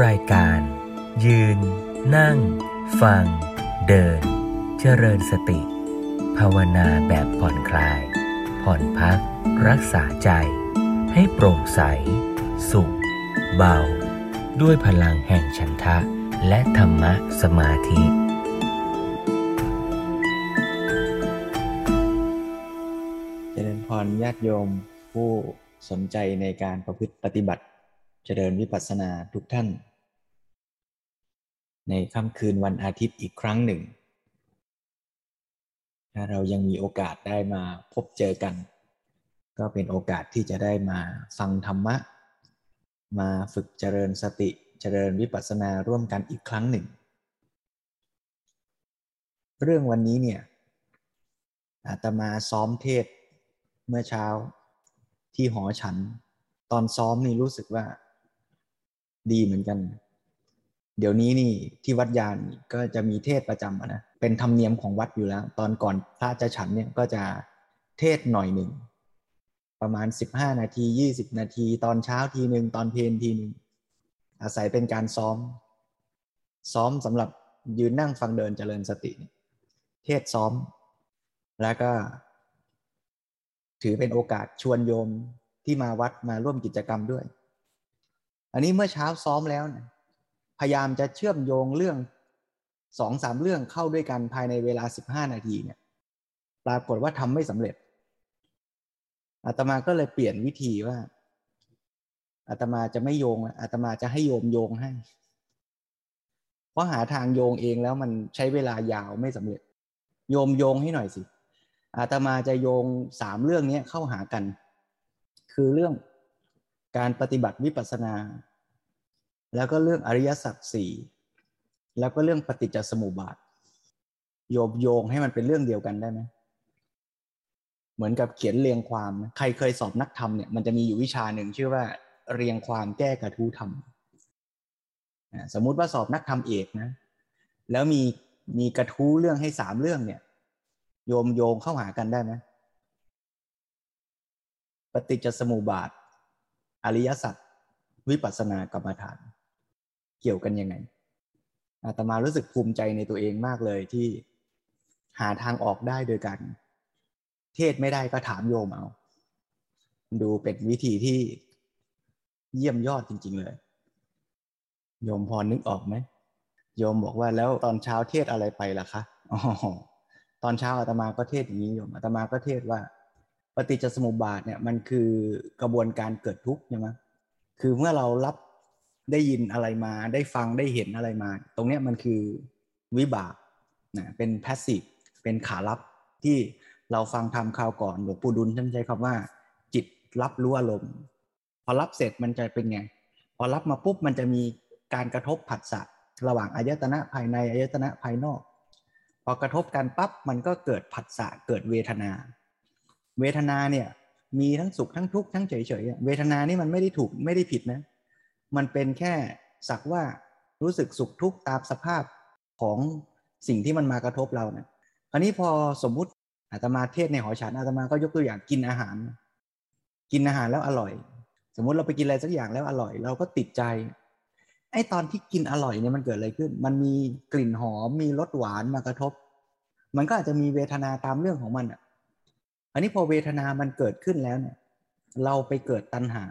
รายการ ยืน นั่ง ฟัง เดิน เจริญสติ ภาวนาแบบผ่อนคลาย ผ่อนพัก รักษาใจ ให้โปร่งใส สุข เบา ด้วยพลังแห่งฉันทะ และธรรมะสมาธิเจริญพรญาติโยมผู้สนใจในการประพฤติปฏิบัติ เจริญวิปัสสนาทุกท่าน ในค่ำคืนวันอาทิตย์อีกครั้งหนึ่ง ถ้าเรายังมีโอกาสได้มาพบเจอกัน ก็เป็นโอกาสที่จะได้มาฟังธรรมะ มาฝึกเจริญสติเจริญวิปัสสนาร่วมกันอีกครั้งหนึ่ง เรื่องวันนี้เนี่ยอาตมาซ้อมเทศเมื่อเช้าที่หอฉันตอนซ้อมนี่รู้สึกว่า ดีเหมือนกัน เดี๋ยวนี้นี่ที่วัดยานก็จะมีเทศประจำนะเป็นธรรมเนียมของวัดอยู่แล้ว ตอนก่อนพระจะฉันเนี่ยก็จะเทศหน่อยหนึ่งประมาณ 15 นาที 20 นาที ตอนเช้าทีหนึ่งตอนเพลนทีหนึ่งอาศัยเป็นการซ้อม ซ้อมสำหรับยืนนั่งฟังเดินเจริญสติ เทศซ้อม แล้วก็ ถือเป็นโอกาสชวนโยมที่มาวัดมาร่วมกิจกรรมด้วย อันนี้เมื่อเช้าซ้อมแล้วนะพยายามจะเชื่อมโยงเรื่องสองสามเรื่องเข้าด้วยกันภายในเวลาสิบห้านาทีเนี่ย ปรากฏว่าทำไม่สำเร็จอาตมาก็เลยเปลี่ยนวิธีว่าอาตมาจะไม่โยงอาตมาจะให้โยมโยงให้ เพราะหาทางโยงเองแล้วมันใช้เวลายาวไม่สำเร็จ โยมโยงให้หน่อยสิอาตมาจะโยงสามเรื่องนี้เข้าหากัน คือเรื่อง การปฏิบัติวิปัสสนา แล้วก็เรื่องอริยสัจสี่แล้วก็เรื่องปฏิจจสมุปบาทโยมโยงให้มันเป็นเรื่องเดียวกันได้ไหมเหมือนกับเขียนเรียงความนะใครเคยสอบนักธรรมเนี่ยมันจะมีอยู่วิชาหนึ่งชื่อว่าเรียงความแก้กระทู้ธรรมสมมุติว่าสอบนักธรรมเอกนะ แล้วมีมีกระทู้เรื่องให้สามเรื่องเนี่ย โยมโยงเข้าหากันได้ไหมปฏิจจสมุปบาท อริยสัจวิปัสสนากรรมฐาน เกี่ยวกันยังไงอาตมารู้สึกภูมิใจในตัวเองมากเลยที่หาทางออกได้โดยการเทศไม่ได้ก็ถามโยมเอา ดูเป็นวิธีที่เยี่ยมยอดจริง ๆ เลย โยมพอนึกออกไหมโยมบอกว่าแล้วตอนเช้าเทศอะไรไปล่ะคะอ๋อตอนเช้าอาตมาก็เทศอย่างนี้โยมอาตมาก็เทศว่า ปฏิจจสมุปบาทเนี่ยมันคือกระบวนการเกิดทุกข์ใช่ไหมคือเมื่อเรารับได้ยินอะไรมาได้ฟังได้เห็นอะไรมา ตรงเนี้ยมันคือวิบากนะเป็นแพสซีฟเป็นขารับที่เราฟังทำข่าวก่อนหลวงปู่ดุลท่านใช้คำว่า จิตรับรู้อารมณ์พอรับเสร็จมันจะเป็นไง พอรับมาปุ๊บมันจะมีการกระทบผัสสะระหว่างอายตนะภายในอายตนะภายนอก พอกระทบกันปั๊บมันก็เกิดผัสสะเกิดเวทนา เวทนาเนี่ย มีทั้งสุขทั้งทุกข์ทั้งเฉยๆเวทนานี่มันไม่ได้ถูกไม่ได้ผิดนะ มันเป็นแค่สักว่ารู้สึกสุขทุกข์ตามสภาพของสิ่งที่มันมากระทบเราเนะคราวนี้พอสมมุติอาตมาเทศในหอฉันอาตมาก็ยกตัวอย่างกินอาหาร กินอาหารแล้วอร่อย สมมุติเราไปกินอะไรสักอย่างแล้วอร่อย เราก็ติดใจไอ้ตอนที่กินอร่อยเนี่ยมันเกิดอะไรขึ้น มันมีกลิ่นหอมมีรสหวานมากระทบ มันก็อาจจะมีเวทนาตามเรื่องของมันอะ อันนี้พอเวทนามันเกิดขึ้นแล้วเนี่ย เราไปเกิดตัณหา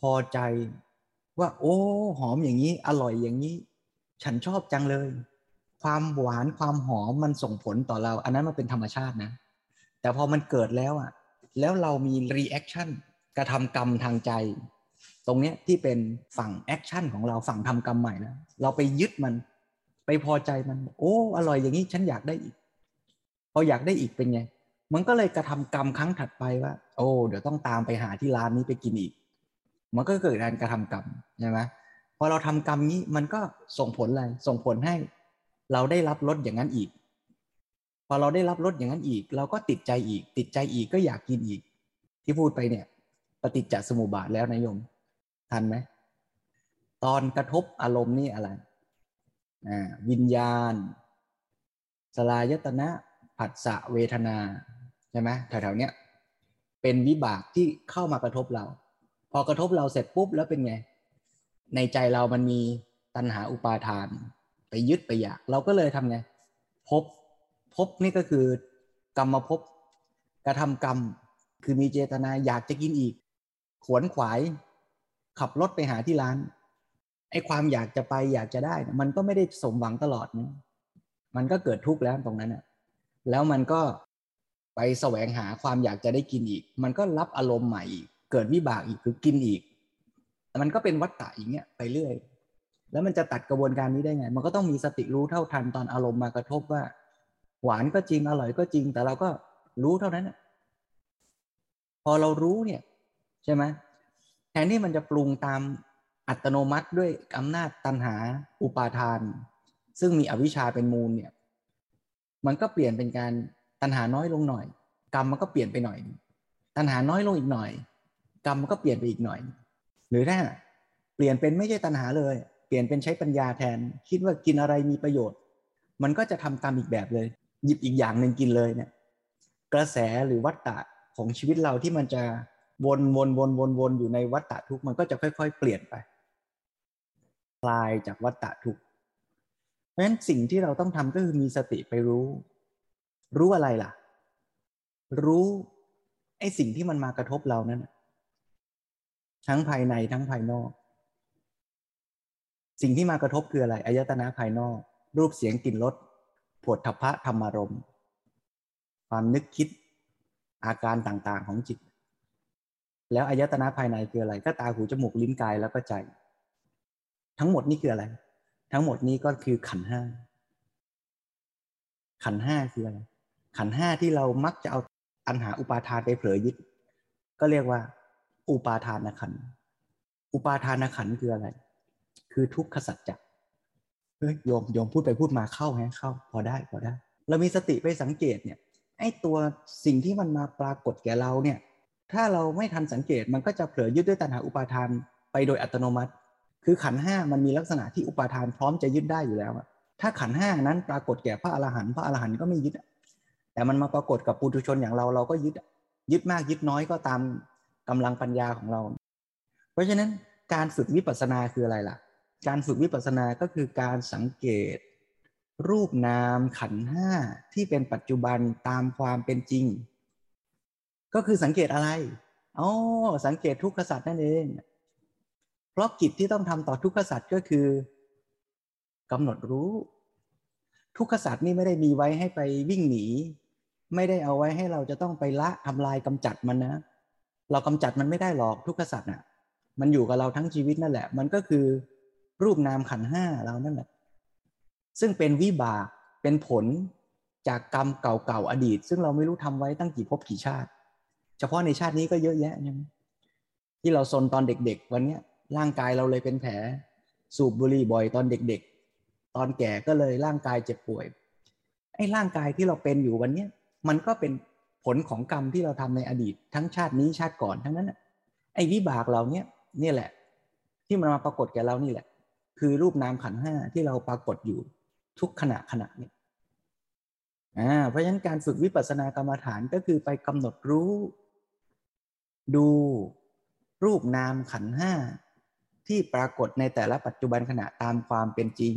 พอใจว่า โอ้ หอมอย่างนี้ อร่อยอย่างนี้ ฉันชอบจังเลย ความหวานความหอมมันส่งผลต่อเรา อันนั้นมันเป็นธรรมชาตินะ แต่พอมันเกิดแล้วอะ แล้วเรามี reaction กระทำกรรมทางใจ ตรงเนี้ยที่เป็นฝั่ง action ของเราฝั่งทำกรรมใหม่นะเราไปยึดมัน ไปพอใจมัน โอ้ อร่อยอย่างนี้ฉันอยากได้อีก พออยากได้อีกเป็นไง มันก็เลยกระทำกรรมครั้งถัดไปว่า โอ้เดี๋ยวต้องตามไปหาที่ร้านนี้ไปกินอีก มันก็เกิดการกระทำกรรมใช่ไหมพอเราทำกรรมนี้มันก็ส่งผลอะไรส่งผลให้ เราได้รับรสอย่างนั้นอีก พอเราได้รับรสอย่างนั้นอีก เราก็ติดใจอีก ติดใจอีกก็อยากกินอีก ที่พูดไปเนี่ย ปฏิจจสมุปบาทแล้วนายม ทันไหมตอนกระทบอารมณ์นี่อะไรวิญญาณ สลายตนะผัสสะเวทนา ใช่ไหมแถวๆเนี้ยเป็นวิบากที่เข้ามากระทบเรา พอกระทบเราเสร็จปุ๊บแล้วเป็นไง ในใจเรามันมีตัณหาอุปาทาน ไปยึดไปอยาก เราก็เลยทำไงพบพบนี่ก็คือกรรมภพกระทำกรรม คือมีเจตนาอยากจะกินอีก ขวนขวาย ขับรถไปหาที่ร้านไอ้ความอยากจะไปอยากจะได้ มันก็ไม่ได้สมหวังตลอดนะมันก็เกิดทุกข์แล้วตรงนั้นอะ แล้วมันก็ ไปแสวงหาความอยากจะได้กินอีก มันก็รับอารมณ์ใหม่อีกเกิดวิบากอีกคือกินอีกแต่มันก็เป็นวัฏฏะอย่างเงี้ยไปเรื่อย แล้วมันจะตัดกระบวนการนี้ได้ไง มันก็ต้องมีสติรู้เท่าทันตอนอารมณ์มากระทบว่า หวานก็จริงอร่อยก็จริง แต่เราก็รู้เท่านั้นพอเรารู้เนี่ย ใช่ไหมแทนที่มันจะปรุงตามอัตโนมัติด้วยอำนาจตันหาอุปาทาน ซึ่งมีอวิชชาเป็นมูลเนี่ย มันก็เปลี่ยนเป็นการ ตันหาน้อยลงหน่อย กรรมมันก็เปลี่ยนไปหน่อย ตันหาน้อยลงอีกหน่อย กรรมมันก็เปลี่ยนไปอีกหน่อย หรือถ้าเปลี่ยนเป็นไม่ใช่ตันหาเลย เปลี่ยนเป็นใช้ปัญญาแทน คิดว่ากินอะไรมีประโยชน์ มันก็จะทำกรรมอีกแบบเลย หยิบอีกอย่างหนึ่งกินเลยเนี่ยกระแสหรือวัฏฏะของชีวิตเราที่มันจะวนวนวนวนวนอยู่ในวัฏฏะทุกมันก็จะค่อย ๆ เปลี่ยนไป คลายจากวัฏฏะทุกเพราะฉะนั้นสิ่งที่เราต้องทำก็คือมีสติไปรู้ รู้อะไรล่ะ รู้ไอ้สิ่งที่มันมากระทบเรานั้นทั้งภายในทั้งภายนอก สิ่งที่มากระทบคืออะไรอายตนะภายนอก รูปเสียงกลิ่นรสผดทพะธรรมารมความนึกคิดอาการต่างๆของจิต แล้วอายตนะภายในคืออะไร ก็ตาหูจมูกลิ้นกายแล้วก็ใจ ทั้งหมดนี่คืออะไร ทั้งหมดนี้ก็คือขันห้าขันห้าคืออะไร ขันห้าที่เรามักจะเอาอันหาอุปาทานไปเผลอยึด ก็เรียกว่า อุปาทานขัน อุปาทานขันคืออะไร คือทุกขสัจจะเฮ้ยโยมโยมพูดไปพูดมาเข้าแฮเข้า พอได้พอได้ เรามีสติไปสังเกตเนี่ยไอ้ตัวสิ่งที่มันมาปรากฏแก่เราเนี่ย ถ้าเราไม่ทันสังเกตมันก็จะเผลอยึดด้วยตัณหาอุปาทานไปโดยอัตโนมัติ คือขันห้ามันมีลักษณะที่อุปาทานพร้อมจะยึดได้อยู่แล้วถ้าขันห้านั้นปรากฏแก่พระอรหันต์พระอรหันต์ก็ไม่ยึด แต่มันมาปรากฏกับปุถุชนอย่างเราเราก็ยึดยึดมากยึดน้อยก็ตามกำลังปัญญาของเรา เพราะฉะนั้นการฝึกวิปัสสนาคืออะไรล่ะ การฝึกวิปัสสนาก็คือการสังเกต รูปนามขันห้าที่เป็นปัจจุบันตามความเป็นจริง ก็คือสังเกตอะไรอ๋อสังเกตทุกขสัตว์นั่นเอง เพราะกิจที่ต้องทำต่อทุกขสัตว์ก็คือกำหนดรู้ ทุกขสัตว์นี่ไม่ได้มีไว้ให้ไปวิ่งหนี ไม่ได้เอาไว้ให้เราจะต้องไปละทำลายกำจัดมันนะ เรากำจัดมันไม่ได้หรอกทุกขสัตว์น่ะ มันอยู่กับเราทั้งชีวิตนั่นแหละ มันก็คือรูปนามขันห้าเรานั่นแหละ ซึ่งเป็นวิบากเป็นผลจากกรรมเก่าๆอดีต ซึ่งเราไม่รู้ทำไว้ตั้งกี่ภพกี่ชาติ เฉพาะในชาตินี้ก็เยอะแยะใช่ไหมที่เราซนตอนเด็ก ๆ วันนี้ร่างกายเราเลยเป็นแผล สูบบุหรี่บ่อยตอนเด็ก ๆ ตอนแก่ก็เลยร่างกายเจ็บป่วยไอ้ร่างกายที่เราเป็นอยู่วันนี้ มันก็เป็นผลของกรรมที่เราทำในอดีต ทั้งชาตินี้ชาติก่อนทั้งนั้นไอ้วิบากเราเนี่ยนี่แหละ ที่มันมาปรากฏแก่เรานี่แหละ คือรูปนามขันห้าที่เราปรากฏอยู่ทุกขณะขณะนี้อ่าเพราะฉะนั้นการฝึกวิปัสสนากรรมฐานก็คือไปกำหนดรู้ ดูรูปนามขันห้าที่ปรากฏในแต่ละปัจจุบันขณะตามความเป็นจริง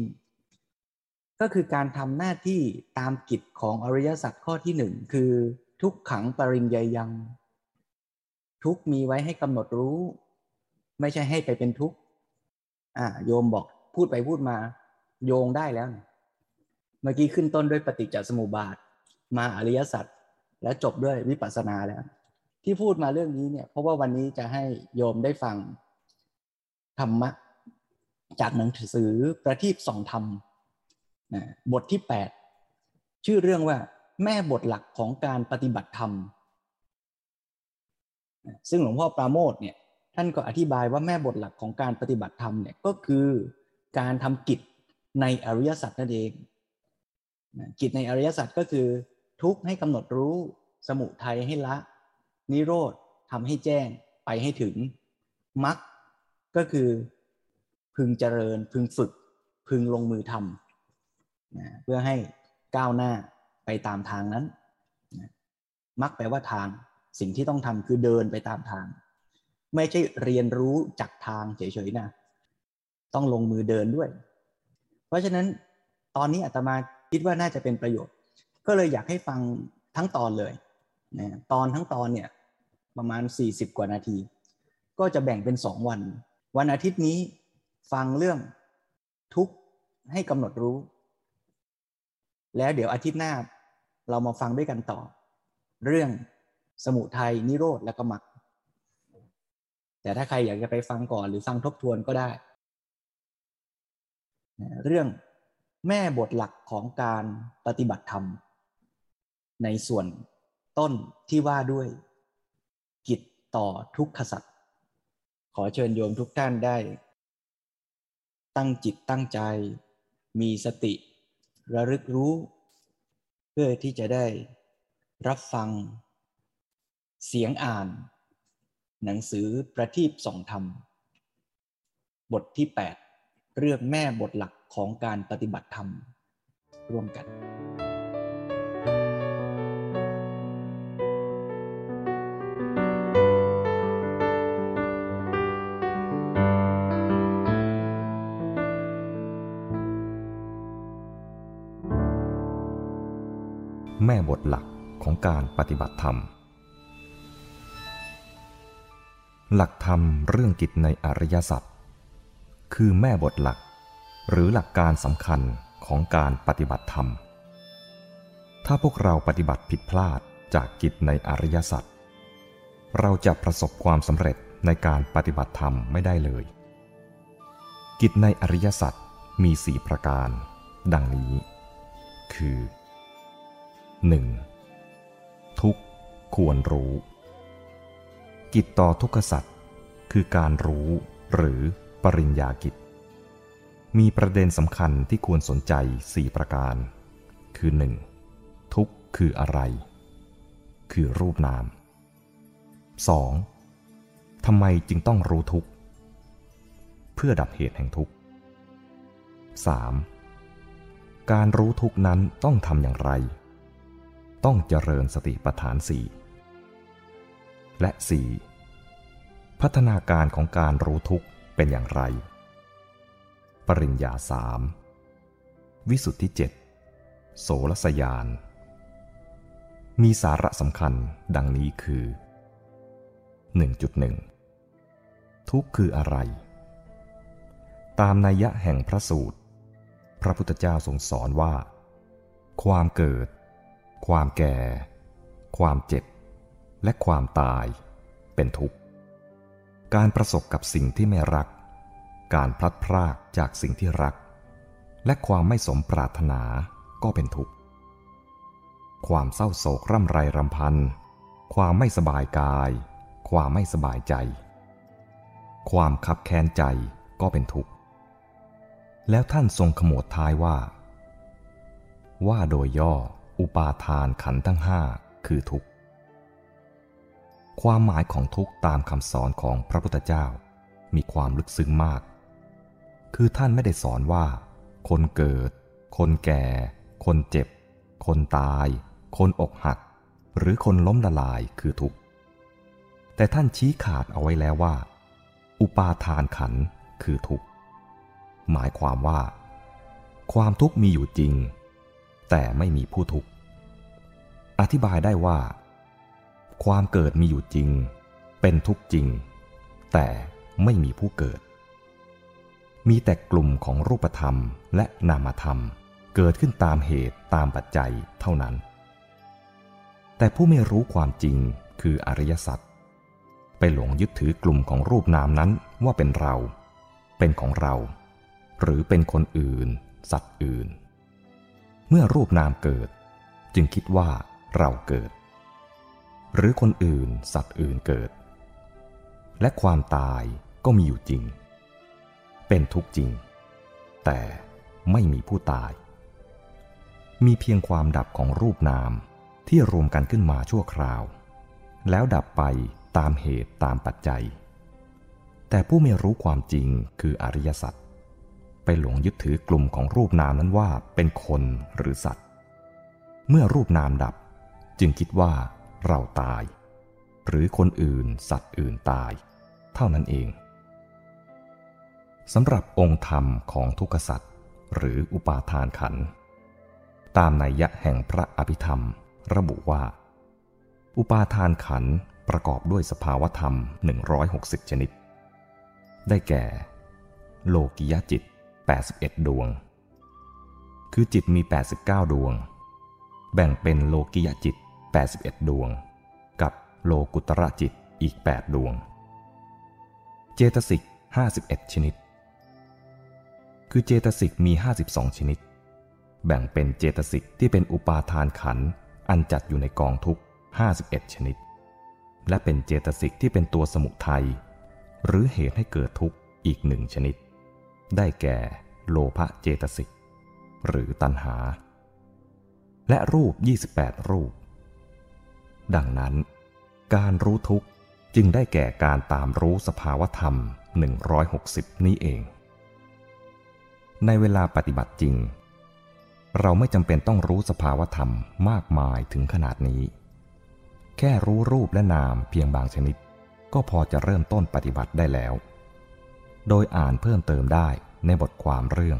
ก็คือการทำหน้าที่ตามกิจของอริยสัจข้อที่หนึ่งคือทุกขังปริญญายัง ทุกมีไว้ให้กำหนดรู้ ไม่ใช่ให้ไปเป็นทุกอ่าโยมบอกพูดไปพูดมา โยงได้แล้ว เมื่อกี้ขึ้นต้นด้วยปฏิจจสมุปบาท มาอริยสัจและจบด้วยวิปัสสนาแล้ว ที่พูดมาเรื่องนี้เนี่ย เพราะว่าวันนี้จะให้โยมได้ฟังธรรมะ จากหนังสือประทีปสองธรรม นะบทที่ 8 ชื่อเรื่องว่าแม่บทหลักของการปฏิบัติธรรม ซึ่งหลวงพ่อปราโมทเนี่ยท่านก็อธิบายว่าแม่บทหลักของการปฏิบัติธรรมเนี่ยก็คือการทำกิจในอริยสัจนั่นเองกิจในอริยสัจก็คือ ทุกให้กำหนดรู้สมุทัยให้ละ นิโรธทำให้แจ้งไปให้ถึงมรรคก็คือพึงเจริญพึงฝึกพึงลงมือทำ นะเพื่อให้ก้าวหน้าไปตามทางนั้นนะมรรคแปลว่าทาง สิ่งที่ต้องทำคือเดินไปตามทาง ไม่ใช่เรียนรู้จากทางเฉยๆนะ ต้องลงมือเดินด้วย เพราะฉะนั้นตอนนี้อาตมาคิดว่าน่าจะเป็นประโยชน์ ก็เลยอยากให้ฟังทั้งตอนเลยนะตอนทั้งตอนเนี่ยประมาณ 40 กว่านาที ก็จะแบ่งเป็นสองวัน วันอาทิตย์นี้ฟังเรื่องทุกข์ให้กำหนดรู้ แล้วเดี๋ยวอาทิตย์หน้าเรามาฟังด้วยกันต่อ เรื่องสมุทัยนิโรธและก็มรรคแต่ถ้าใครอยากจะไปฟังก่อนหรือฟังทบทวนก็ได้ เรื่องแม่บทหลักของการปฏิบัติธรรม ในส่วนต้นที่ว่าด้วย กิจต่อทุกขสัตว์ขอเชิญโยมทุกท่านได้ ตั้งจิตตั้งใจ มีสติ ระลึกรู้ เพื่อที่จะได้รับฟัง เสียงอ่าน หนังสือประทีปสองธรรม บทที่ 8 เรื่องแม่บทหลักของการปฏิบัติธรรม ร่วมกัน ม่บทหลักของการปฏิบัติธรรม หลักธรรมเรื่องกิจในอริยสัจคือแม่บทหลัก หรือหลักการสำคัญของการปฏิบัติธรรม ถ้าพวกเราปฏิบัติผิดพลาดจากกิจในอริยสัจเราจะประสบความสำเร็จในการปฏิบัติธรรมไม่ได้เลย กิจในอริยสัจมีสี่ประการ ดังนี้ คือ 1. ทุกควรรู้ กิจต่อทุกขสัตว์คือการรู้หรือปริญญากิจ มีประเด็นสำคัญที่ควรสนใจสี่ประการ คือ 1. ทุกคืออะไร คือรูปนาม 2. ทำไมจึงต้องรู้ทุกเพื่อดับเหตุแห่งทุก 3. การรู้ทุกนั้นต้องทำอย่างไร ต้องเจริญสติปัฏฐานสี่และสี่พัฒนาการของการรู้ทุกข์เป็นอย่างไร ปริญญาสามวิสุทธิเจ็ดโสรสยาน มีสาระสำคัญดังนี้คือ 1.1 ทุกข์คืออะไร ตามนัยยะแห่งพระสูตร พระพุทธเจ้าทรงสอนว่า ความเกิด ความแก่ ความเจ็บ และความตาย เป็นทุกข์ การประสบกับสิ่งที่ไม่รัก การพลัดพรากจากสิ่งที่รัก และความไม่สมปรารถนาก็เป็นทุกข์ ความเศร้าโศกร่ำไรรำพัน ความไม่สบายกาย ความไม่สบายใจ ความขับแค้นใจก็เป็นทุกข์ แล้วท่านทรงขมวดท้ายว่า ว่าโดยย่อ อุปาทานขันทั้งห้าคือทุกข์ ความหมายของทุกข์ตามคำสอนของพระพุทธเจ้า มีความลึกซึ้งมาก คือท่านไม่ได้สอนว่า คนเกิด คนแก่ คนเจ็บ คนตาย คนอกหัก หรือคนล้มละลายคือทุกข์ แต่ท่านชี้ขาดเอาไว้แล้วว่า อุปาทานขันคือทุกข์ หมายความว่า ความทุกข์มีอยู่จริง แต่ไม่มีผู้ทุกข์ อธิบายได้ว่า ความเกิดมีอยู่จริง เป็นทุกจริง แต่ไม่มีผู้เกิด มีแต่กลุ่มของรูปธรรมและนามธรรม เกิดขึ้นตามเหตุตามปัจจัยเท่านั้น แต่ผู้ไม่รู้ความจริงคืออริยสัจไปหลงยึดถือกลุ่มของรูปนามนั้นว่าเป็นเรา เป็นของเรา หรือเป็นคนอื่น สัตว์อื่น เมื่อรูปนามเกิด จึงคิดว่า เราเกิด หรือคนอื่นสัตว์อื่นเกิด และความตายก็มีอยู่จริง เป็นทุกจริง แต่ไม่มีผู้ตาย มีเพียงความดับของรูปนามที่รวมกันขึ้นมาชั่วคราว แล้วดับไปตามเหตุตามปัจจัย แต่ผู้ไม่รู้ความจริงคืออริยสัจไปหลงยึดถือกลุ่มของรูปนามนั้นว่าเป็นคนหรือสัตว์ เมื่อรูปนามดับ จึงคิดว่าเราตาย หรือคนอื่นสัตว์อื่นตาย เท่านั้นเองสำหรับองค์ธรรมของทุกขสัตว์หรืออุปาทานขัน ตามนัยยะแห่งพระอภิธรรม ระบุว่า อุปาทานขันประกอบด้วยสภาวธรรม 160 ชนิด ได้แก่ โลกิยจิต 81 ดวง คือจิตมี 89 ดวง แบ่งเป็นโลกิยจิต 81 ดวง กับโลกุตระจิตอีก 8 ดวง เจตสิก 51 ชนิด คือเจตสิกมี 52 ชนิด แบ่งเป็นเจตสิกที่เป็นอุปาทานขันอันจัดอยู่ในกองทุก 51 ชนิด และเป็นเจตสิกที่เป็นตัวสมุทัยหรือเหตุให้เกิดทุกข์อีกหนึ่งชนิด ได้แก่โลภะเจตสิกหรือตัณหา และรูป 28 รูป ดังนั้น การรู้ทุกข์จึงได้แก่การตามรู้สภาวธรรม 160 นี้เอง ในเวลาปฏิบัติจริง เราไม่จำเป็นต้องรู้สภาวธรรมมากมายถึงขนาดนี้ แค่รู้รูปและนามเพียงบางชนิด ก็พอจะเริ่มต้นปฏิบัติได้แล้ว โดยอ่านเพิ่มเติมได้ในบทความเรื่อง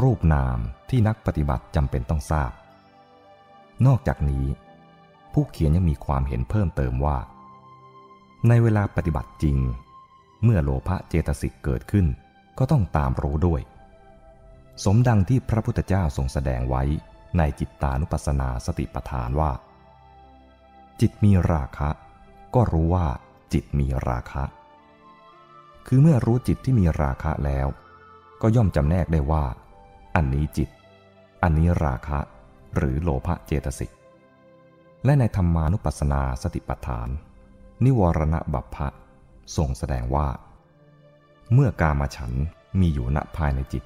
รูปนามที่นักปฏิบัติจำเป็นต้องทราบ นอกจากนี้ ผู้เขียนยังมีความเห็นเพิ่มเติมว่า ในเวลาปฏิบัติจริง เมื่อโลภะเจตสิกเกิดขึ้น ก็ต้องตามรู้ด้วย สมดังที่พระพุทธเจ้าทรงแสดงไว้ในจิตตานุปัสสนาสติปัฏฐานว่า จิตมีราคะ ก็รู้ว่าจิตมีราคะ คือเมื่อรู้จิตที่มีราคะแล้ว ก็ย่อมจำแนกได้ว่า อันนี้จิต อันนี้ราคะ หรือโลภะเจตสิก และในธรรมานุปัสสนาสติปัฏฐาน นิวรณบัพพะทรงแสดงว่า เมื่อกามฉันมีอยู่ณภายในจิต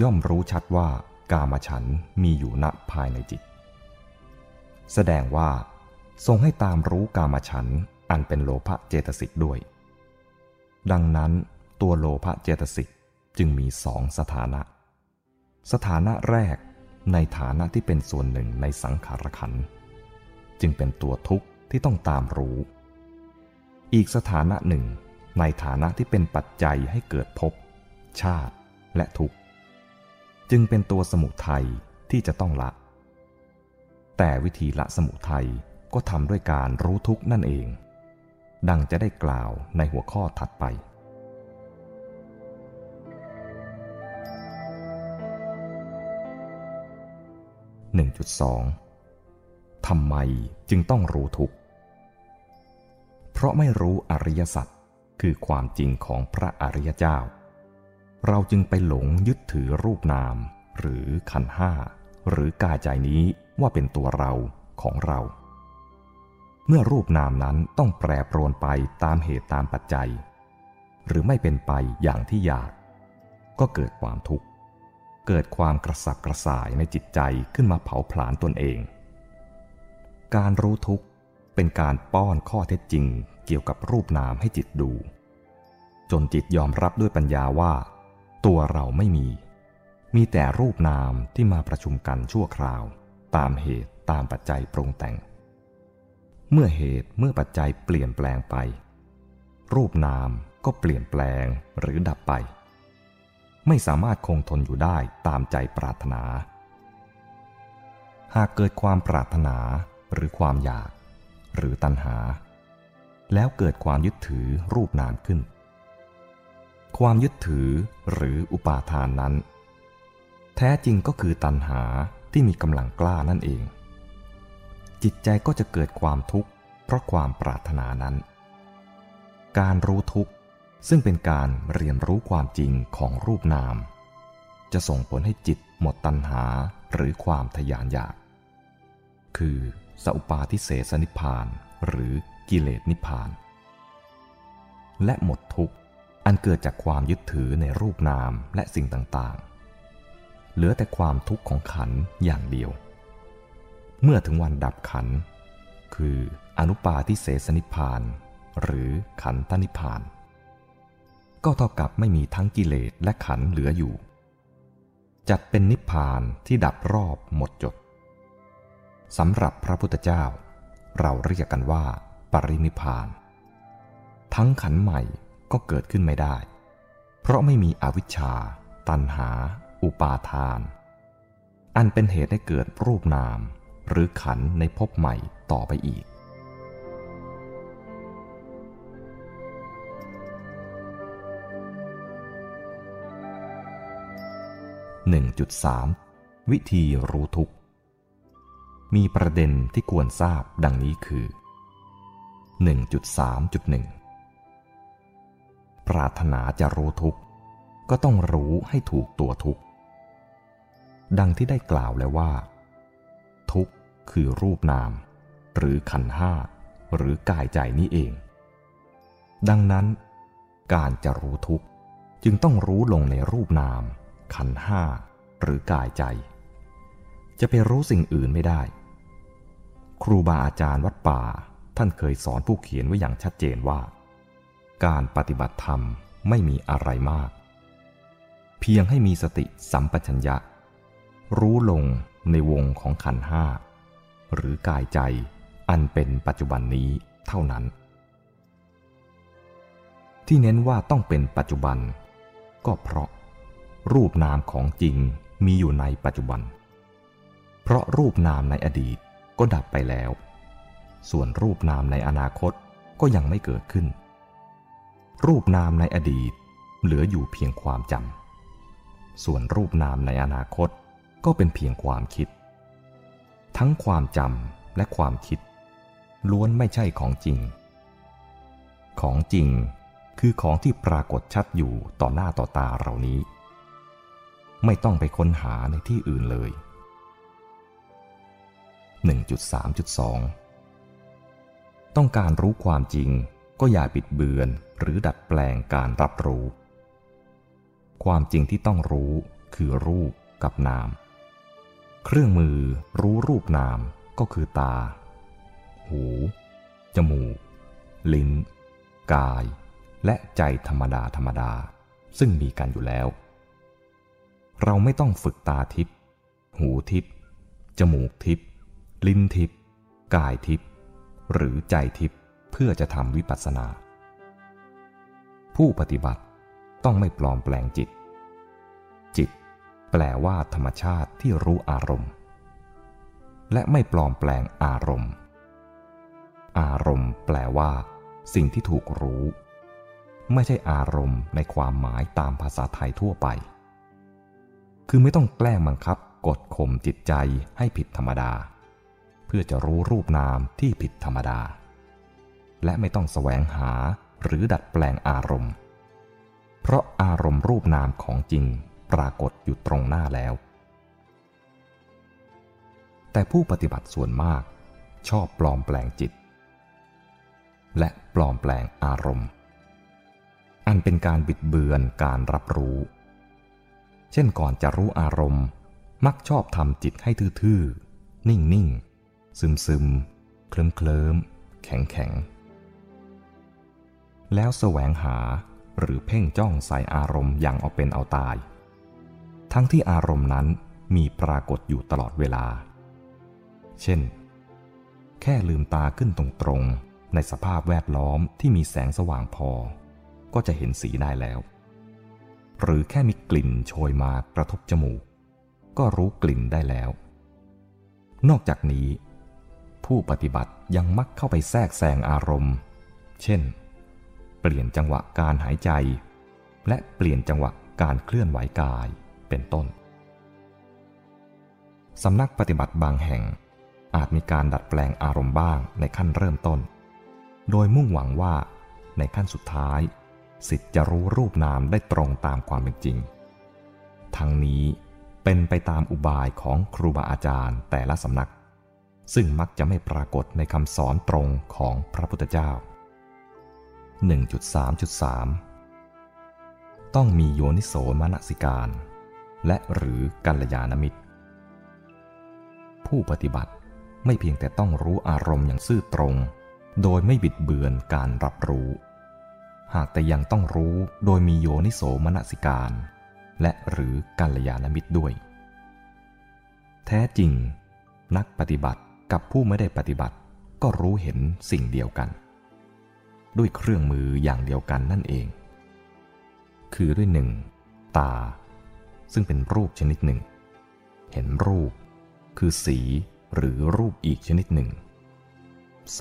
ย่อมรู้ชัดว่ากามฉันมีอยู่ณภายในจิต แสดงว่า ทรงให้ตามรู้กามฉันอันเป็นโลภะเจตสิกด้วย ดังนั้นตัวโลภะเจตสิกจึงมีสองสถานะ สถานะแรกในฐานะที่เป็นส่วนหนึ่งในสังขารขันธ์ จึงเป็นตัวทุกข์ที่ต้องตามรู้ อีกสถานะหนึ่ง ในฐานะที่เป็นปัจจัยให้เกิดภพชาติและทุกข์ จึงเป็นตัวสมุทัยที่จะต้องละ แต่วิธีละสมุทัยก็ทำด้วยการรู้ทุกข์นั่นเอง ดังจะได้กล่าวในหัวข้อถัดไป1.2 ทำไมจึงต้องรู้ทุกข์ เพราะไม่รู้อริยสัจคือความจริงของพระอริยเจ้า เราจึงไปหลงยึดถือรูปนาม หรือขันห้า หรือกายใจนี้ว่าเป็นตัวเราของเรา เมื่อรูปนามนั้นต้องแปรปรวนไปตามเหตุตามปัจจัย หรือไม่เป็นไปอย่างที่อยาก ก็เกิดความทุกข์ เกิดความกระสับกระส่ายในจิตใจขึ้นมาเผาผลาญตนเอง การรู้ทุกข์เป็นการป้อนข้อเท็จจริงเกี่ยวกับรูปนามให้จิตดู จนจิตยอมรับด้วยปัญญาว่า ตัวเราไม่มี มีแต่รูปนามที่มาประชุมกันชั่วคราว ตามเหตุตามปัจจัยปรุงแต่ง เมื่อเหตุเมื่อปัจจัยเปลี่ยนแปลงไป รูปนามก็เปลี่ยนแปลงหรือดับไป ไม่สามารถคงทนอยู่ได้ตามใจปรารถนา หากเกิดความปรารถนา หรือความอยาก หรือตัณหา แล้วเกิดความยึดถือรูปนามขึ้น ความยึดถือหรืออุปาทานนั้น แท้จริงก็คือตัณหาที่มีกำลังกล้านั่นเอง จิตใจก็จะเกิดความทุกข์เพราะความปรารถนานั้น การรู้ทุกข์ซึ่งเป็นการเรียนรู้ความจริงของรูปนาม จะส่งผลให้จิตหมดตัณหาหรือความทยานอยาก คือ สัพปาทิเสสนิพาน หรือกิเลสนิพาน และหมดทุกข์อันเกิดจากความยึดถือในรูปนามและสิ่งต่างๆ เหลือแต่ความทุกข์ของขันอย่างเดียว เมื่อถึงวันดับขัน คืออนุปาทิเสสนิพาน หรือขันธนิพพาน ก็เท่ากับไม่มีทั้งกิเลสและขันเหลืออยู่ จัดเป็นนิพพานที่ดับรอบหมดจด สำหรับพระพุทธเจ้า เราเรียกกันว่า ปรินิพานทั้งขันใหม่ก็เกิดขึ้นไม่ได้ เพราะไม่มีอวิชชา ตัณหา อุปาทาน อันเป็นเหตุให้เกิดรูปนาม หรือขันในภพใหม่ต่อไปอีก 1.3 วิธีรู้ทุกข์ มีประเด็นที่ควรทราบดังนี้คือ 1.3.1 ปรารถนาจะรู้ทุกข์ ก็ต้องรู้ให้ถูกตัวทุกข์ ดังที่ได้กล่าวแล้วว่า ทุกข์คือรูปนาม หรือขันห้า หรือกายใจนี้เอง ดังนั้น การจะรู้ทุกข์จึงต้องรู้ลงในรูปนาม ขันห้า หรือกายใจ จะไปรู้สิ่งอื่นไม่ได้ ครูบาอาจารย์วัดป่า ท่านเคยสอนผู้เขียนไว้อย่างชัดเจนว่า การปฏิบัติธรรมไม่มีอะไรมาก เพียงให้มีสติสัมปชัญญะ รู้ลงในวงของขันห้า หรือกายใจอันเป็นปัจจุบันนี้เท่านั้น ที่เน้นว่าต้องเป็นปัจจุบัน ก็เพราะ รูปนามของจริงมีอยู่ในปัจจุบัน เพราะรูปนามในอดีต ก็ดับไปแล้ว ส่วนรูปนามในอนาคตก็ยังไม่เกิดขึ้น รูปนามในอดีตเหลืออยู่เพียงความจำ ส่วนรูปนามในอนาคตก็เป็นเพียงความคิด ทั้งความจำและความคิด ล้วนไม่ใช่ของจริง ของจริงคือของที่ปรากฏชัดอยู่ต่อหน้าต่อตาเรานี้ ไม่ต้องไปค้นหาในที่อื่นเลย 1.3.2 ต้องการรู้ความจริงก็อย่าปิดเบือนหรือดัดแปลงการรับรู้ ความจริงที่ต้องรู้คือรูปกับนาม เครื่องมือรู้รูปนามก็คือตา หู จมูก ลิ้น กาย และใจธรรมดาธรรมดา ซึ่งมีกันอยู่แล้ว เราไม่ต้องฝึกตาทิพย์หูทิพย์จมูกทิพย์ ลิ้นทิพย์กายทิพย์หรือใจทิพย์เพื่อจะทำวิปัสสนา ผู้ปฏิบัติต้องไม่ปลอมแปลงจิต จิต แปลว่าธรรมชาติที่รู้อารมณ์ และไม่ปลอมแปลงอารมณ์ อารมณ์ แปลว่า สิ่งที่ถูกรู้ ไม่ใช่อารมณ์ในความหมายตามภาษาไทยทั่วไป คือไม่ต้องแกล้งบังคับกดข่มจิตใจให้ผิดธรรมดา พื่อจะรู้รูปนามที่ผิดธรรมดา และไม่ต้องแสวงหาหรือดัดแปลงอารมณ์ เพราะอารมณ์รูปนามของจริงปรากฏอยู่ตรงหน้าแล้ว แต่ผู้ปฏิบัติส่วนมากชอบปลอมแปลงจิต และปลอมแปลงอารมณ์ อันเป็นการบิดเบือนการรับรู้ เช่นก่อนจะรู้อารมณ์มักชอบทำจิตให้ทื่อๆ นิ่งๆ ซึมๆเคลิ้มเคลิ้มแข็งแข็งแล้วแสวงหาหรือเพ่งจ้องใส่อารมณ์อย่างเอาเป็นเอาตาย ทั้งที่อารมณ์นั้นมีปรากฏอยู่ตลอดเวลา เช่น แค่ลืมตาขึ้นตรงๆ ในสภาพแวดล้อมที่มีแสงสว่างพอ ก็จะเห็นสีได้แล้ว หรือแค่มีกลิ่นโชยมากระทบจมูก ก็รู้กลิ่นได้แล้ว นอกจากนี้ ผู้ปฏิบัติยังมักเข้าไปแทรกแซงอารมณ์ เช่น เปลี่ยนจังหวะการหายใจ และเปลี่ยนจังหวะการเคลื่อนไหวกาย เป็นต้น สำนักปฏิบัติบางแห่งอาจมีการดัดแปลงอารมณ์บ้างในขั้นเริ่มต้น โดยมุ่งหวังว่าในขั้นสุดท้ายสิทธิ์จะรู้รูปนามได้ตรงตามความเป็นจริง ทั้งนี้เป็นไปตามอุบายของครูบาอาจารย์แต่ละสำนัก ซึ่งมักจะไม่ปรากฏในคำสอนตรงของพระพุทธเจ้า 1.3.3 ต้องมีโยนิโสมนสิการ และหรือกัลยาณมิตร ผู้ปฏิบัติไม่เพียงแต่ต้องรู้อารมณ์อย่างซื่อตรง โดยไม่บิดเบือนการรับรู้ หากแต่ยังต้องรู้โดยมีโยนิโสมนสิการ และหรือกัลยาณมิตรด้วย แท้จริง นักปฏิบัติ กับผู้ไม่ได้ปฏิบัติก็รู้เห็นสิ่งเดียวกัน ด้วยเครื่องมืออย่างเดียวกันนั่นเอง คือด้วยหนึ่งตา ซึ่งเป็นรูปชนิดหนึ่ง เห็นรูป คือสีหรือรูปอีกชนิดหนึ่ง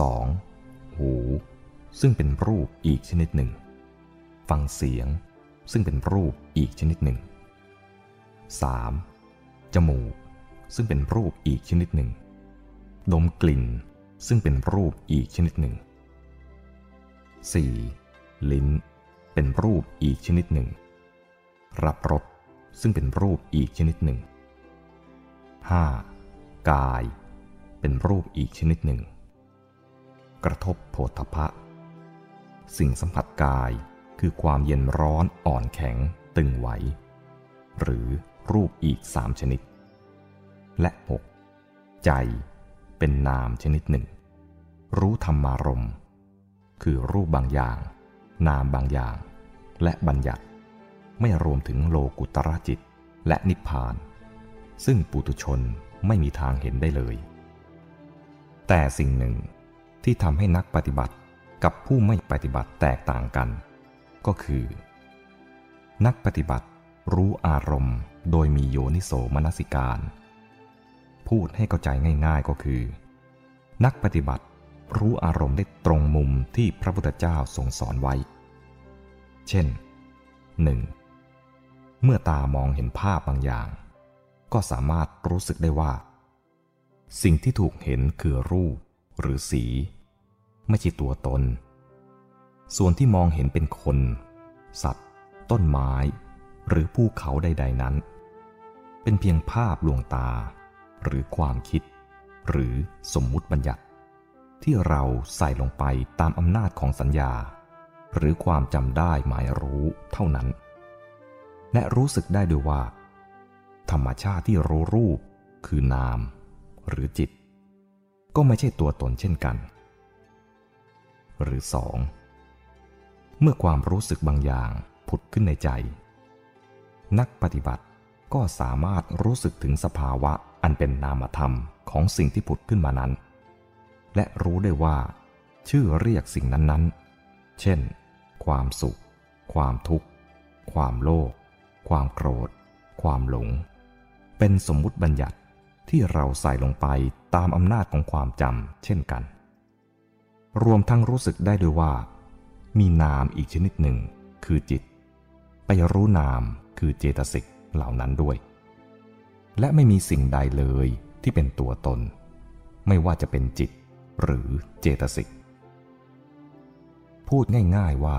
2. หู ซึ่งเป็นรูปอีกชนิดหนึ่ง ฟังเสียง ซึ่งเป็นรูปอีกชนิดหนึ่ง 3. จมูก ซึ่งเป็นรูปอีกชนิดหนึ่ง ดมกลิ่น ซึ่งเป็นรูปอีกชนิดหนึ่ง 4. ลิ้น เป็นรูปอีกชนิดหนึ่ง รับรสซึ่งเป็นรูปอีกชนิดหนึ่ง 5. กาย เป็นรูปอีกชนิดหนึ่ง กระทบโผฏฐะสิ่งสัมผัสกายคือความเย็นร้อนอ่อนแข็งตึงไหว หรือรูปอีกสามชนิด และ 6. ใจ เป็นนามชนิดหนึ่ง รู้ธรรมารมคือรูปบางอย่าง นามบางอย่าง และบัญญัติ ไม่รวมถึงโลกุตระจิตและนิพพาน ซึ่งปุถุชนไม่มีทางเห็นได้เลย แต่สิ่งหนึ่งที่ทำให้นักปฏิบัติกับผู้ไม่ปฏิบัติแตกต่างกัน ก็คือ นักปฏิบัติรู้อารมณ์โดยมีโยนิโสมนสิการ พูดให้เข้าใจง่าย ๆก็คือ นักปฏิบัติรู้อารมณ์ได้ตรงมุมที่พระพุทธเจ้าทรงสอนไว้ เช่น 1. เมื่อตามองเห็นภาพบางอย่าง ก็สามารถรู้สึกได้ว่า สิ่งที่ถูกเห็นคือรูปหรือสี ไม่ใช่ตัวตน ส่วนที่มองเห็นเป็นคน สัตว์ ต้นไม้ หรือภูเขาใด ๆนั้น เป็นเพียงภาพลวงตา หรือความคิด หรือสมมุติบัญญัติ ที่เราใส่ลงไปตามอำนาจของสัญญา หรือความจำได้หมายรู้เท่านั้น และรู้สึกได้ด้วยว่า ธรรมชาติที่รู้รูปคือนาม หรือจิต ก็ไม่ใช่ตัวตนเช่นกัน หรือสองเมื่อความรู้สึกบางอย่างผุดขึ้นในใจ นักปฏิบัติก็สามารถรู้สึกถึงสภาวะ อันเป็นนามธรรมของสิ่งที่ผุดขึ้นมานั้น และรู้ได้ว่า ชื่อเรียกสิ่งนั้น ๆ เช่น ความสุข ความทุกข์ ความโลภ ความโกรธ ความหลง เป็นสมมุติบัญญัติที่เราใส่ลงไปตามอำนาจของความจำเช่นกัน รวมทั้งรู้สึกได้ด้วยว่า มีนามอีกชนิดหนึ่งคือจิต ไปรู้นามคือเจตสิกเหล่านั้นด้วย และไม่มีสิ่งใดเลยที่เป็นตัวตน ไม่ว่าจะเป็นจิตหรือเจตสิก พูดง่ายๆว่า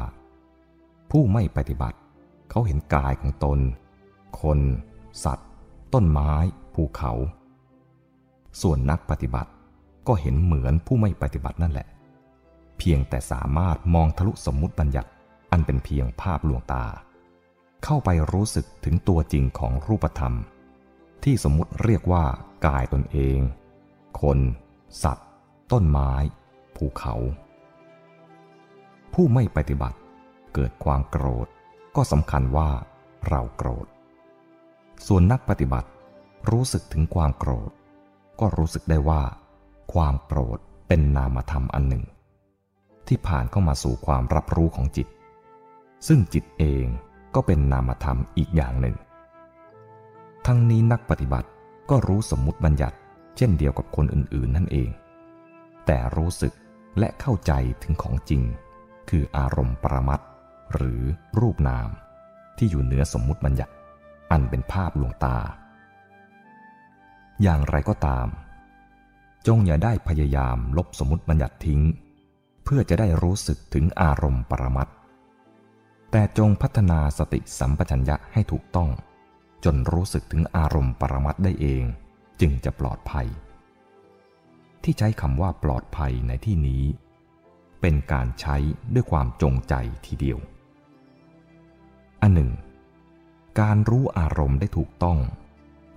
ผู้ไม่ปฏิบัติ เขาเห็นกายของตน คน สัตว์ ต้นไม้ ภูเขา ส่วนนักปฏิบัติก็เห็นเหมือนผู้ไม่ปฏิบัตินั่นแหละ เพียงแต่สามารถมองทะลุสมมุติบัญญัติอันเป็นเพียงภาพลวงตา เข้าไปรู้สึกถึงตัวจริงของรูปธรรม ที่สมมุติเรียกว่ากายตนเอง คน สัตว์ ต้นไม้ ภูเขา ผู้ไม่ปฏิบัติเกิดความโกรธ ก็สำคัญว่าเราโกรธ ส่วนนักปฏิบัติรู้สึกถึงความโกรธ ก็รู้สึกได้ว่า ความโกรธเป็นนามธรรมอันหนึ่ง ที่ผ่านเข้ามาสู่ความรับรู้ของจิต ซึ่งจิตเองก็เป็นนามธรรมอีกอย่างหนึ่ง ทั้งนี้นักปฏิบัติก็รู้สมมุติบัญญัติ เช่นเดียวกับคนอื่นๆนั่นเอง แต่รู้สึกและเข้าใจถึงของจริง คืออารมณ์ประมัตหรือรูปนาม ที่อยู่เหนือสมมุติบัญญัติ อันเป็นภาพลวงตา อย่างไรก็ตาม จงอย่าได้พยายามลบสมมุติบัญญัติทิ้ง เพื่อจะได้รู้สึกถึงอารมณ์ปรมัตแต่จงพัฒนาสติสัมปชัญญะให้ถูกต้อง จนรู้สึกถึงอารมณ์ปรมัตได้เอง จึงจะปลอดภัย ที่ใช้คำว่าปลอดภัยในที่นี้ เป็นการใช้ด้วยความจงใจทีเดียว อันหนึ่ง การรู้อารมณ์ได้ถูกต้อง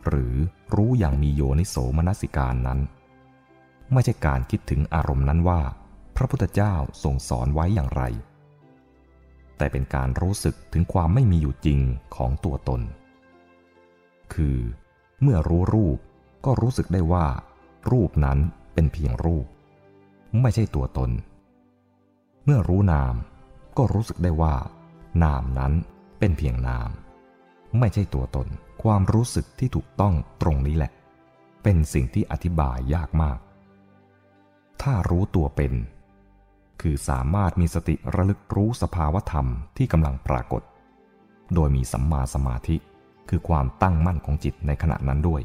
หรือรู้อย่างมีโยนิโสมนสิการนั้น ไม่ใช่การคิดถึงอารมณ์นั้นว่า พระพุทธเจ้าทรงสอนไว้อย่างไรแต่เป็นการรู้สึกถึงความไม่มีอยู่จริงของตัวตน คือ เมื่อรู้รูปก็รู้สึกได้ว่า รูปนั้นเป็นเพียงรูป ไม่ใช่ตัวตน เมื่อรู้นามก็รู้สึกได้ว่า นามนั้นเป็นเพียงนาม ไม่ใช่ตัวตน ความรู้สึกที่ถูกต้องตรงนี้แหละ เป็นสิ่งที่อธิบายยากมาก ถ้ารู้ตัวเป็น คือสามารถมีสติระลึกรู้สภาวธรรมที่กำลังปรากฏ โดยมีสัมมาสมาธิ คือความตั้งมั่นของจิตในขณะนั้นด้วย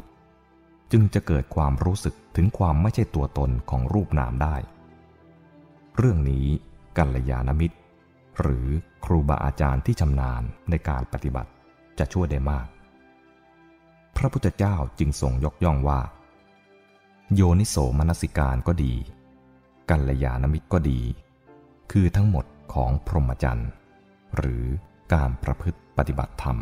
จึงจะเกิดความรู้สึกถึงความไม่ใช่ตัวตนของรูปนามได้ เรื่องนี้กัลยาณมิตร หรือครูบาอาจารย์ที่ชำนาญในการปฏิบัติจะช่วยได้มาก พระพุทธเจ้าจึงทรงยกย่องว่า โยนิโสมนสิการก็ดี กัลยาณมิตรก็ดี คือทั้งหมดของพรหมจรรย์ หรือการประพฤติปฏิบัติธรรม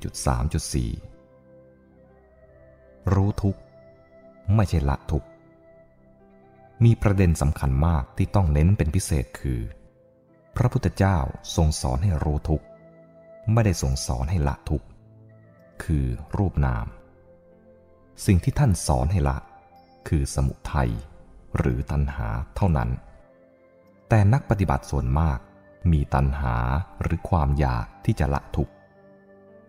1.3.4 รู้ทุกข์ไม่ใช่ละทุกข์ มีประเด็นสำคัญมากที่ต้องเน้นเป็นพิเศษคือ พระพุทธเจ้าทรงสอนให้รู้ทุกข์ ไม่ได้ทรงสอนให้ละทุกข์ คือรูปนาม สิ่งที่ท่านสอนให้ละ คือสมุทัยหรือตัณหาเท่านั้น แต่นักปฏิบัติส่วนมากมีตัณหาหรือความอยากที่จะละทุกข์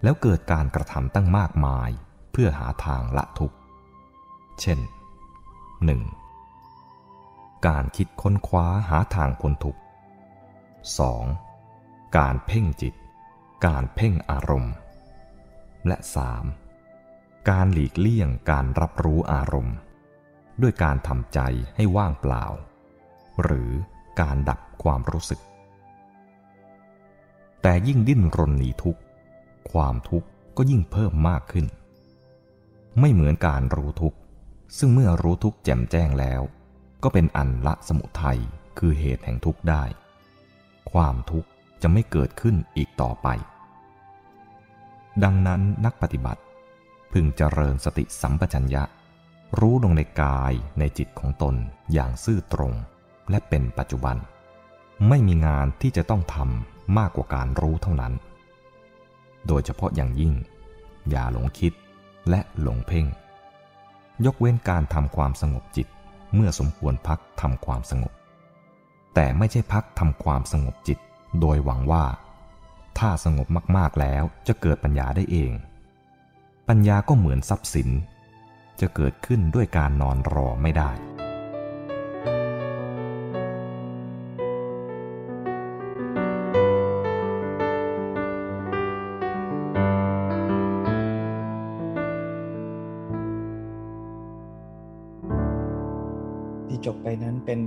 แล้วเกิดการกระทำตั้งมากมายเพื่อหาทางละทุกข์ เช่น 1. การคิดค้นคว้าหาทางพ้นทุกข์ 2. การเพ่งจิต การเพ่งอารมณ์ และ 3. การหลีกเลี่ยงการรับรู้อารมณ์ ด้วยการทำใจให้ว่างเปล่า หรือการดับความรู้สึก แต่ยิ่งดิ้นรนหนีทุกข์ ความทุกข์ก็ยิ่งเพิ่มมากขึ้น ไม่เหมือนการรู้ทุกข์ ซึ่งเมื่อรู้ทุกข์แจ่มแจ้งแล้ว ก็เป็นอันละสมุทัยคือเหตุแห่งทุกข์ได้ ความทุกข์จะไม่เกิดขึ้นอีกต่อไป ดังนั้นนักปฏิบัติ พึงเจริญสติสัมปชัญญะ รู้ลงในกายในจิตของตนอย่างซื่อตรง และเป็นปัจจุบัน ไม่มีงานที่จะต้องทำมากกว่าการรู้เท่านั้น โดยเฉพาะอย่างยิ่ง อย่าหลงคิดและหลงเพ่ง ยกเว้นการทำความสงบจิตเมื่อสมควรพักทำความสงบ แต่ไม่ใช่พักทำความสงบจิต โดยหวังว่า ถ้าสงบมากๆแล้วจะเกิดปัญญาได้เอง ปัญญาก็เหมือนทรัพย์สิน จะเกิดขึ้นด้วยการนอนรอไม่ได้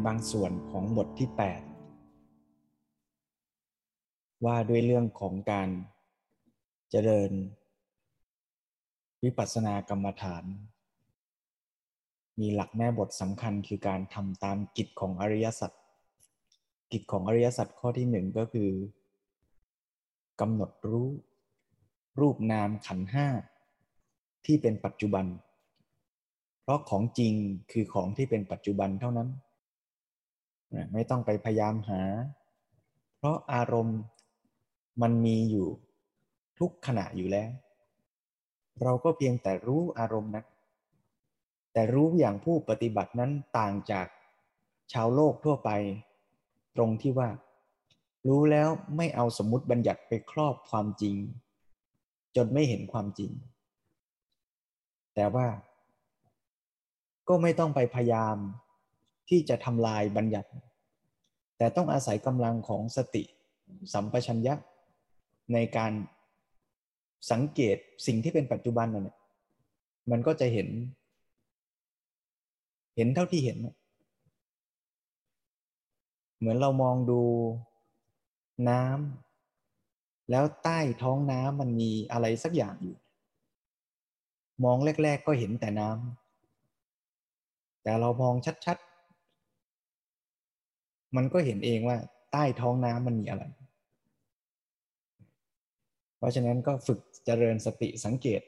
บางส่วนของบทที่ 8 ว่าด้วยเรื่องของการเจริญ วิปัสสนากรรมฐาน มีหลักแม่บทสำคัญคือการทำตามกิจของอริยสัจกิจของอริยสัจข้อที่หนึ่งก็คือกำหนดรู้ รูปนามขันห้าที่เป็นปัจจุบัน เพราะของจริงคือของที่เป็นปัจจุบันเท่านั้น ไม่ต้องไปพยายามหา เพราะอารมณ์มันมีอยู่ทุกขณะอยู่แล้ว เราก็เพียงแต่รู้อารมณ์นะแต่รู้อย่างผู้ปฏิบัตินั้นต่างจากชาวโลกทั่วไป ตรงที่ว่า รู้แล้วไม่เอาสมมติบัญญัติไปครอบความจริง จนไม่เห็นความจริง แต่ว่า ก็ไม่ต้องไปพยายามที่จะทำลายบัญญัติ แต่ต้องอาศัยกำลังของสติ สัมปชัญญะในการสังเกตสิ่งที่เป็นปัจจุบันนั่นมันก็จะเห็น เห็นเท่าที่เห็น เหมือนเรามองดูน้ำแล้วใต้ท้องน้ำมันมีอะไรสักอย่างอยู่ มองแรก ๆ ก็เห็นแต่น้ำแต่เรามองชัดๆ มันก็เห็นเองว่าใต้ท้องน้ำมันมีอะไร เพราะฉะนั้นก็ฝึกเจริญสติสังเกต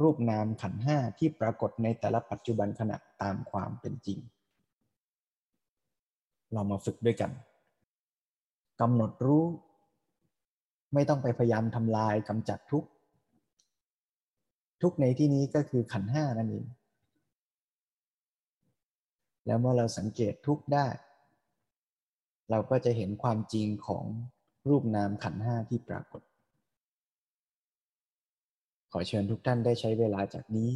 รูปนามขันห้าที่ปรากฏในแต่ละปัจจุบันขณะตามความเป็นจริง เรามาฝึกด้วยกันกำหนดรู้ ไม่ต้องไปพยายามทำลายกำจัดทุกทุกในที่นี้ก็คือขันห้านั่นเองแล้วเมื่อเราสังเกตทุกได้ เราก็จะเห็นความจริงของรูปนามขันห้าที่ปรากฏ ขอเชิญทุกท่านได้ใช้เวลาจากนี้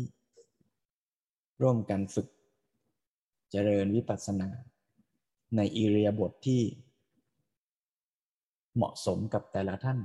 ร่วมกันฝึก เจริญวิปัสสนา ในอิเรียบทที่ เหมาะสมกับแต่ละท่าน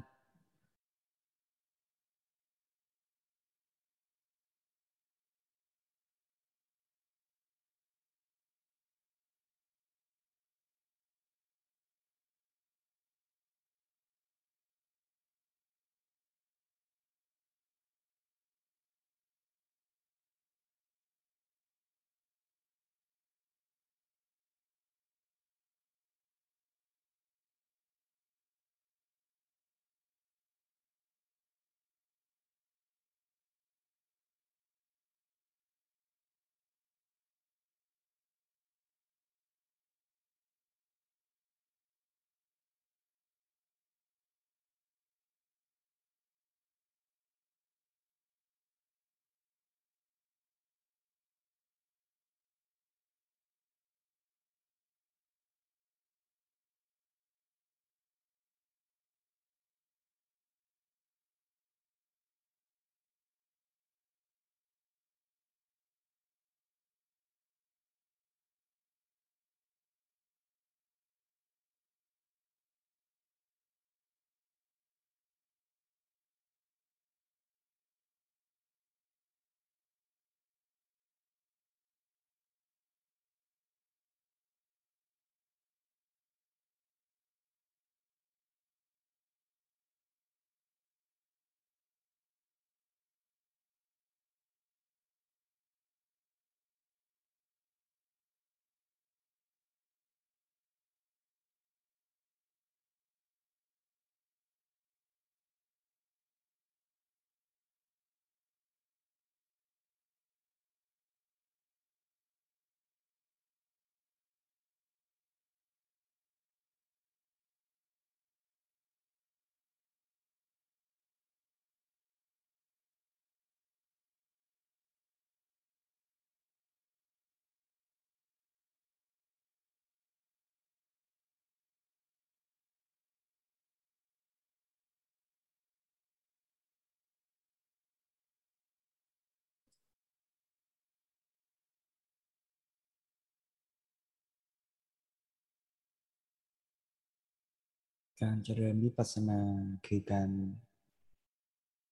การเจริญวิปัสสนาคือการ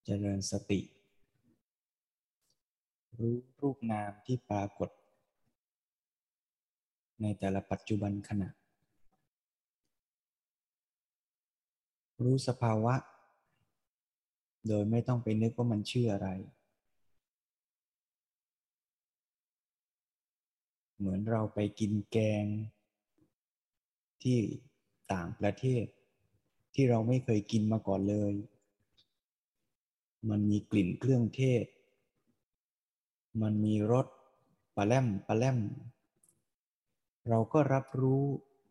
เจริญสติ รู้รูปนามที่ปรากฏ ในแต่ละปัจจุบันขณะ รู้สภาวะ โดยไม่ต้องไปนึกว่ามันชื่ออะไร เหมือนเราไปกินแกง ที่ต่างประเทศ ที่เราไม่เคยกินมาก่อนเลย มันมีกลิ่นเครื่องเทศ มันมีรสปลาแลมปลาแลม เราก็รับรู้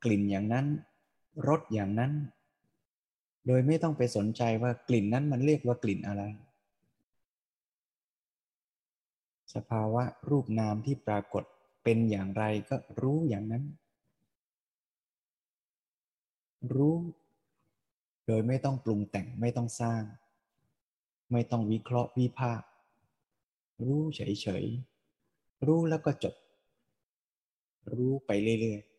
กลิ่นอย่างนั้น รสอย่างนั้น โดยไม่ต้องไปสนใจว่ากลิ่นนั้นมันเรียกว่ากลิ่นอะไร สภาวะรูปนามที่ปรากฏเป็นอย่างไรก็รู้อย่างนั้น รู้ โดยไม่ต้องปรุงแต่งไม่ต้องสร้าง ไม่ต้องวิเคราะห์วิพากษ์รู้เฉยๆรู้แล้วก็จบ รู้ไปเรื่อยๆ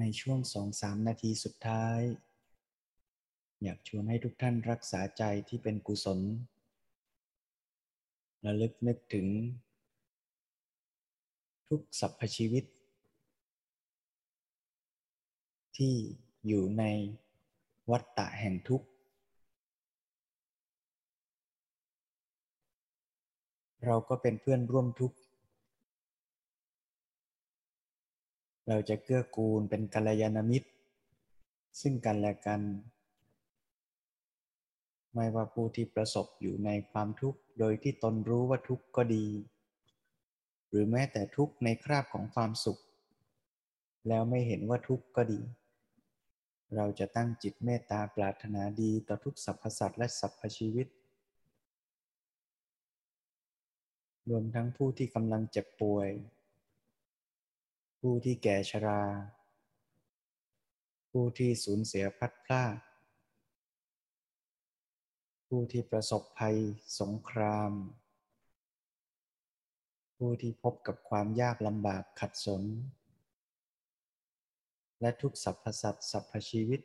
ในช่วงสองสามนาทีสุดท้าย อยากชวนให้ทุกท่านรักษาใจที่เป็นกุศลระลึกนึกถึง ทุกสรรพชีวิต ที่อยู่ในวัฏฏะแห่งทุกข์เราก็เป็นเพื่อนร่วมทุกข์ เราจะเกื้อกูลเป็นกัลยาณมิตร ซึ่งกันและกัน ไม่ว่าผู้ที่ประสบอยู่ในความทุกข์ โดยที่ตนรู้ว่าทุกข์ก็ดี หรือแม้แต่ทุกข์ในคราบของความสุข แล้วไม่เห็นว่าทุกข์ก็ดี เราจะตั้งจิตเมตตาปรารถนาดีต่อทุกสรรพสัตว์และสรรพชีวิตรวมทั้งผู้ที่กำลังเจ็บป่วย ผู้ที่แก่ชรา ผู้ที่สูญเสียพัดพลาดผู้ที่ประสบภัยสงคราม ผู้ที่พบกับความยากลำบากขัดสน และทุกสรรพสัตว์สรรพชีวิต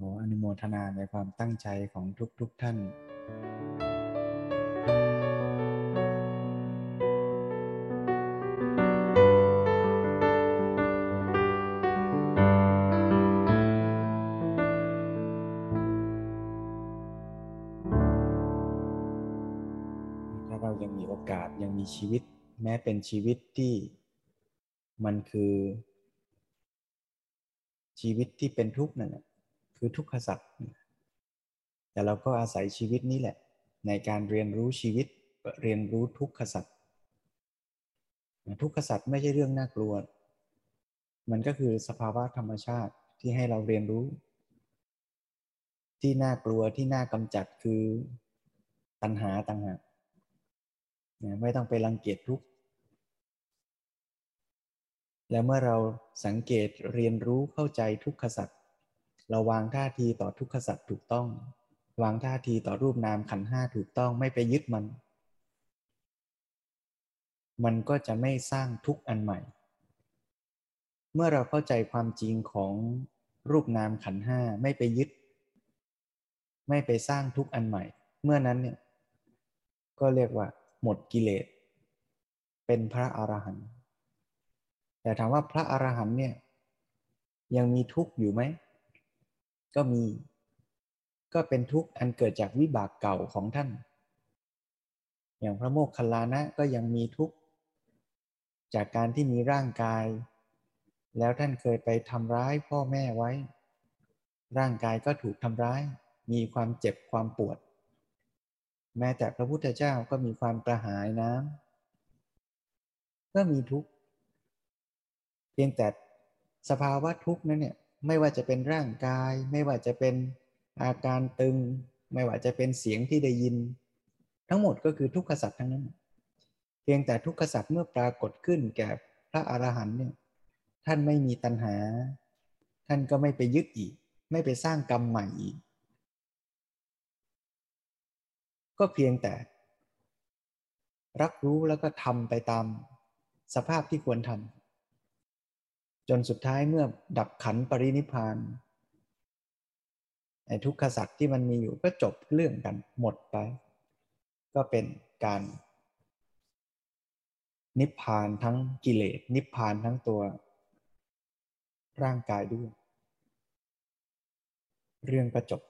ขออนุโมทนาในความตั้งใจของทุกๆทท่านถ้าเรายังมีโอกาสยังมีชีวิต แม้เป็นชีวิตที่มันคือ ชีวิตที่เป็นทุกข์นั่นแหละ คือทุกขสัตว์แต่เราก็อาศัยชีวิตนี้แหละ ในการเรียนรู้ชีวิตเรียนรู้ทุกขสัตว์ทุกขสัตว์ไม่ใช่เรื่องน่ากลัว มันก็คือสภาวะธรรมชาติที่ให้เราเรียนรู้ ที่น่ากลัวที่น่ากำจัดคือตัณหาต่างหากไม่ต้องไปรังเกียจทุกข์และเมื่อเราสังเกตเรียนรู้เข้าใจทุกขสัตว์ เราวางท่าทีต่อทุกขสัตว์ถูกต้อง วางท่าทีต่อรูปนามขันห้าถูกต้องไม่ไปยึดมัน มันก็จะไม่สร้างทุกอันใหม่ เมื่อเราเข้าใจความจริงของรูปนามขันห้าไม่ไปยึด ไม่ไปสร้างทุกอันใหม่ เมื่อนั้นเนี่ยก็เรียกว่า หมดกิเลสเป็นพระอรหันต์แต่ถามว่าพระอรหันต์เนี่ยยังมีทุกข์อยู่ไหม ก็มี ก็เป็นทุกข์อันเกิดจากวิบากเก่าของท่าน อย่างพระโมคคัลลานะก็ยังมีทุกข์จากการที่มีร่างกาย แล้วท่านเคยไปทำร้ายพ่อแม่ไว้ ร่างกายก็ถูกทำร้าย มีความเจ็บความปวด แม้แต่พระพุทธเจ้าก็มีความกระหายน้ำก็มีทุกข์เพียงแต่สภาวะทุกข์นั้นเนี่ย ไม่ว่าจะเป็นร่างกาย ไม่ว่าจะเป็นอาการตึง ไม่ว่าจะเป็นเสียงที่ได้ยิน ทั้งหมดก็คือทุกขสัตว์ทั้งนั้น เพียงแต่ทุกขสัตว์เมื่อปรากฏขึ้นแก่พระอรหันต์เนี่ยท่านไม่มีตัณหา ท่านก็ไม่ไปยึดอีก ไม่ไปสร้างกรรมใหม่อีก ก็เพียงแต่ รับรู้แล้วก็ทำไปตามสภาพที่ควรทำ จนสุดท้ายเมื่อดับขันปรินิพานไอ้ทุกขสัตว์ที่มันมีอยู่ก็จบเรื่องกันหมดไป ก็เป็นการ นิพพานทั้งกิเลสนิพพานทั้งตัว ร่างกายด้วย เรื่องก็จบ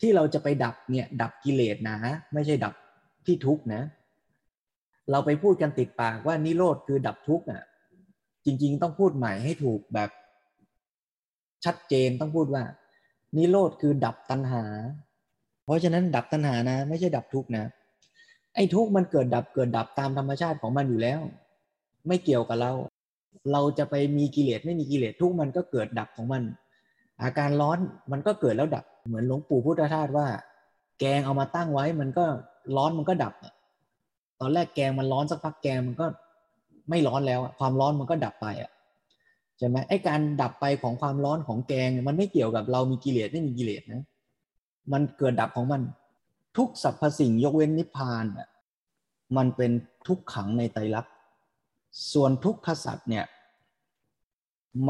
ที่เราจะไปดับเนี่ย ดับกิเลสนะ ไม่ใช่ดับที่ทุกข์นะ เราไปพูดกันติดปากว่านิโรธคือดับทุกข์อะ จริง ๆ ต้องพูดใหม่ให้ถูกแบบ ชัดเจนต้องพูดว่า นิโรธคือดับตัณหา เพราะฉะนั้นดับตัณหานะ ไม่ใช่ดับทุกข์นะ ไอ้ทุกข์มันเกิดดับเกิดดับตามธรรมชาติของมันอยู่แล้ว ไม่เกี่ยวกับเรา เราจะไปมีกิเลสไม่มีกิเลสทุกข์มันก็เกิดดับของมัน อาการร้อนมันก็เกิดแล้วดับเหมือนหลวงปู่พุทธทาสว่า แกงเอามาตั้งไว้มันก็ร้อนมันก็ดับ ตอนแรกแกงมันร้อนสักพักแกงมันก็ไม่ร้อนแล้วความร้อนมันก็ดับไปอะใช่ไหมไอ้การดับไปของความร้อนของแกง มันไม่เกี่ยวกับเรามีกิเลสไม่มีกิเลสนะ มันเกิดดับของมัน ทุกสรรพสิ่งยกเว้นนิพพานอะมันเป็นทุกขังในไตรลักษณ์ส่วนทุกขสัตว์เนี่ย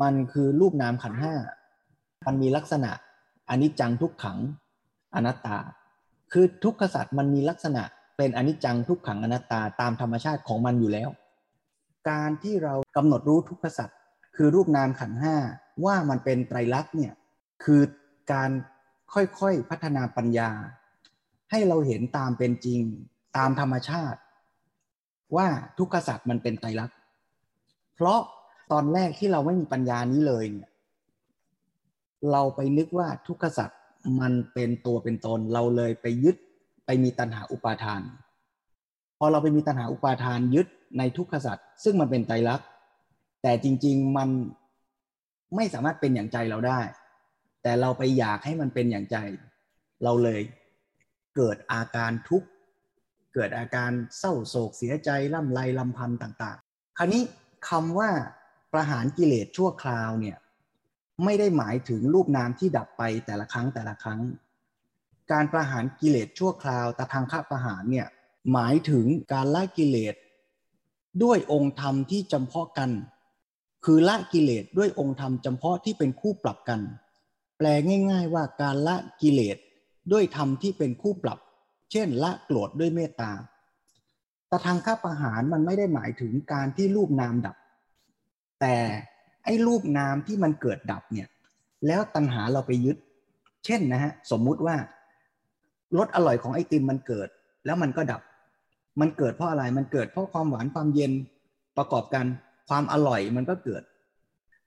มันคือรูปนามขันห้ามันมีลักษณะอนิจจังทุกขังอนัตตา คือทุกขสัตว์มันมีลักษณะ เป็นอนิจจังทุกขังอนัตตาตามธรรมชาติของมันอยู่แล้ว การที่เรากำหนดรู้ทุกขสัตว์คือรูปนามขันห้าว่ามันเป็นไตรลักษณ์เนี่ยคือการค่อยๆพัฒนาปัญญา ให้เราเห็นตามเป็นจริงตามธรรมชาติ ว่าทุกขสัตว์มันเป็นไตรลักษณ์เพราะตอนแรกที่เราไม่มีปัญญานี้เลยเนี่ยเราไปนึกว่าทุกขสัตว์มันเป็นตัวเป็นตนเราเลยไปยึด ไปมีตัณหาอุปาทาน พอเราไปมีตัณหาอุปาทานยึดในทุกขสัตว์ซึ่งมันเป็นไตรลักษณ์แต่จริง ๆมันไม่สามารถเป็นอย่างใจเราได้ แต่เราไปอยากให้มันเป็นอย่างใจ เราเลยเกิดอาการทุกข์เกิดอาการเศร้าโศกเสียใจล่ำไรลำพันต่างๆ คราวนี้คำว่าประหารกิเลสชั่วคราวเนี่ยไม่ได้หมายถึงรูปนามที่ดับไปแต่ละครั้งแต่ละครั้ง การประหารกิเลสชั่วคราวแต่ทางข้าประหารเนี่ยหมายถึงการละกิเลสด้วยองค์ธรรมที่จำเพาะกัน คือละกิเลสด้วยองค์ธรรมจำเพาะที่เป็นคู่ปรับกัน แปลง่าย ๆ ว่าการละกิเลสด้วยธรรมที่เป็นคู่ปรับ เช่น ละโกรธด้วยเมตตาแต่ทางข้าประหารมันไม่ได้หมายถึงการที่รูปนามดับ แต่ไอ้รูปนามที่มันเกิดดับเนี่ยแล้วตัณหาเราไปยึด เช่นนะฮะสมมุติว่า รสอร่อยของไอติมมันเกิด แล้วมันก็ดับ มันเกิดเพราะอะไรมันเกิดเพราะความหวานความเย็นประกอบกันความอร่อยมันก็เกิด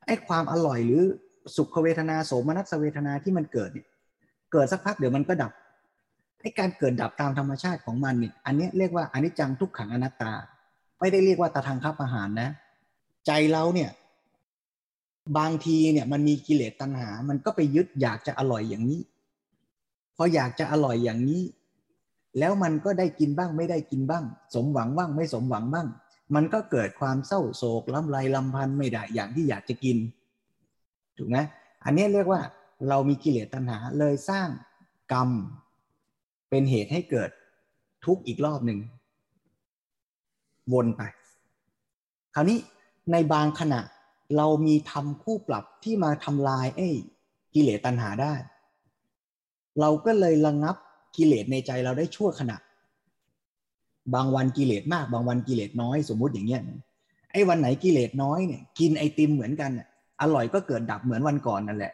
ไอความอร่อยหรือสุขเวทนาโสมนัสเวทนาที่มันเกิดเนี่ยเกิดสักพักเดี๋ยวมันก็ดับไอการเกิดดับตามธรรมชาติของมันเนี่ยอันนี้เรียกว่าอนิจจังทุกขังอนัตตา ไม่ได้เรียกว่าตาทางคับอาหารนะ ใจเราเนี่ยบางทีเนี่ยมันมีกิเลสตัณหา มันก็ไปยึดอยากจะอร่อยอย่างนี้ พออยากจะอร่อยอย่างนี้ แล้วมันก็ได้กินบ้างไม่ได้กินบ้าง สมหวังบ้างไม่สมหวังบ้าง มันก็เกิดความเศร้าโศกลำไรลำพันไม่ได้อย่างที่อยากจะกิน ถูกไหมอันนี้เรียกว่าเรามีกิเลสตัณหาเลยสร้างกรรม เป็นเหตุให้เกิดทุกข์อีกรอบหนึ่งวนไป คราวนี้ในบางขณะเรามีทำคู่ปรับที่มาทำลายไอ้กิเลสตัณหาได้ เราก็เลยระงับกิเลสในใจเราได้ชั่วขณะ บางวันกิเลสมาก บางวันกิเลสน้อยสมมุติอย่างเงี้ยไอ้วันไหนกิเลสน้อยเนี่ยกินไอติมเหมือนกันอร่อยก็เกิดดับเหมือนวันก่อนนั่นแหละ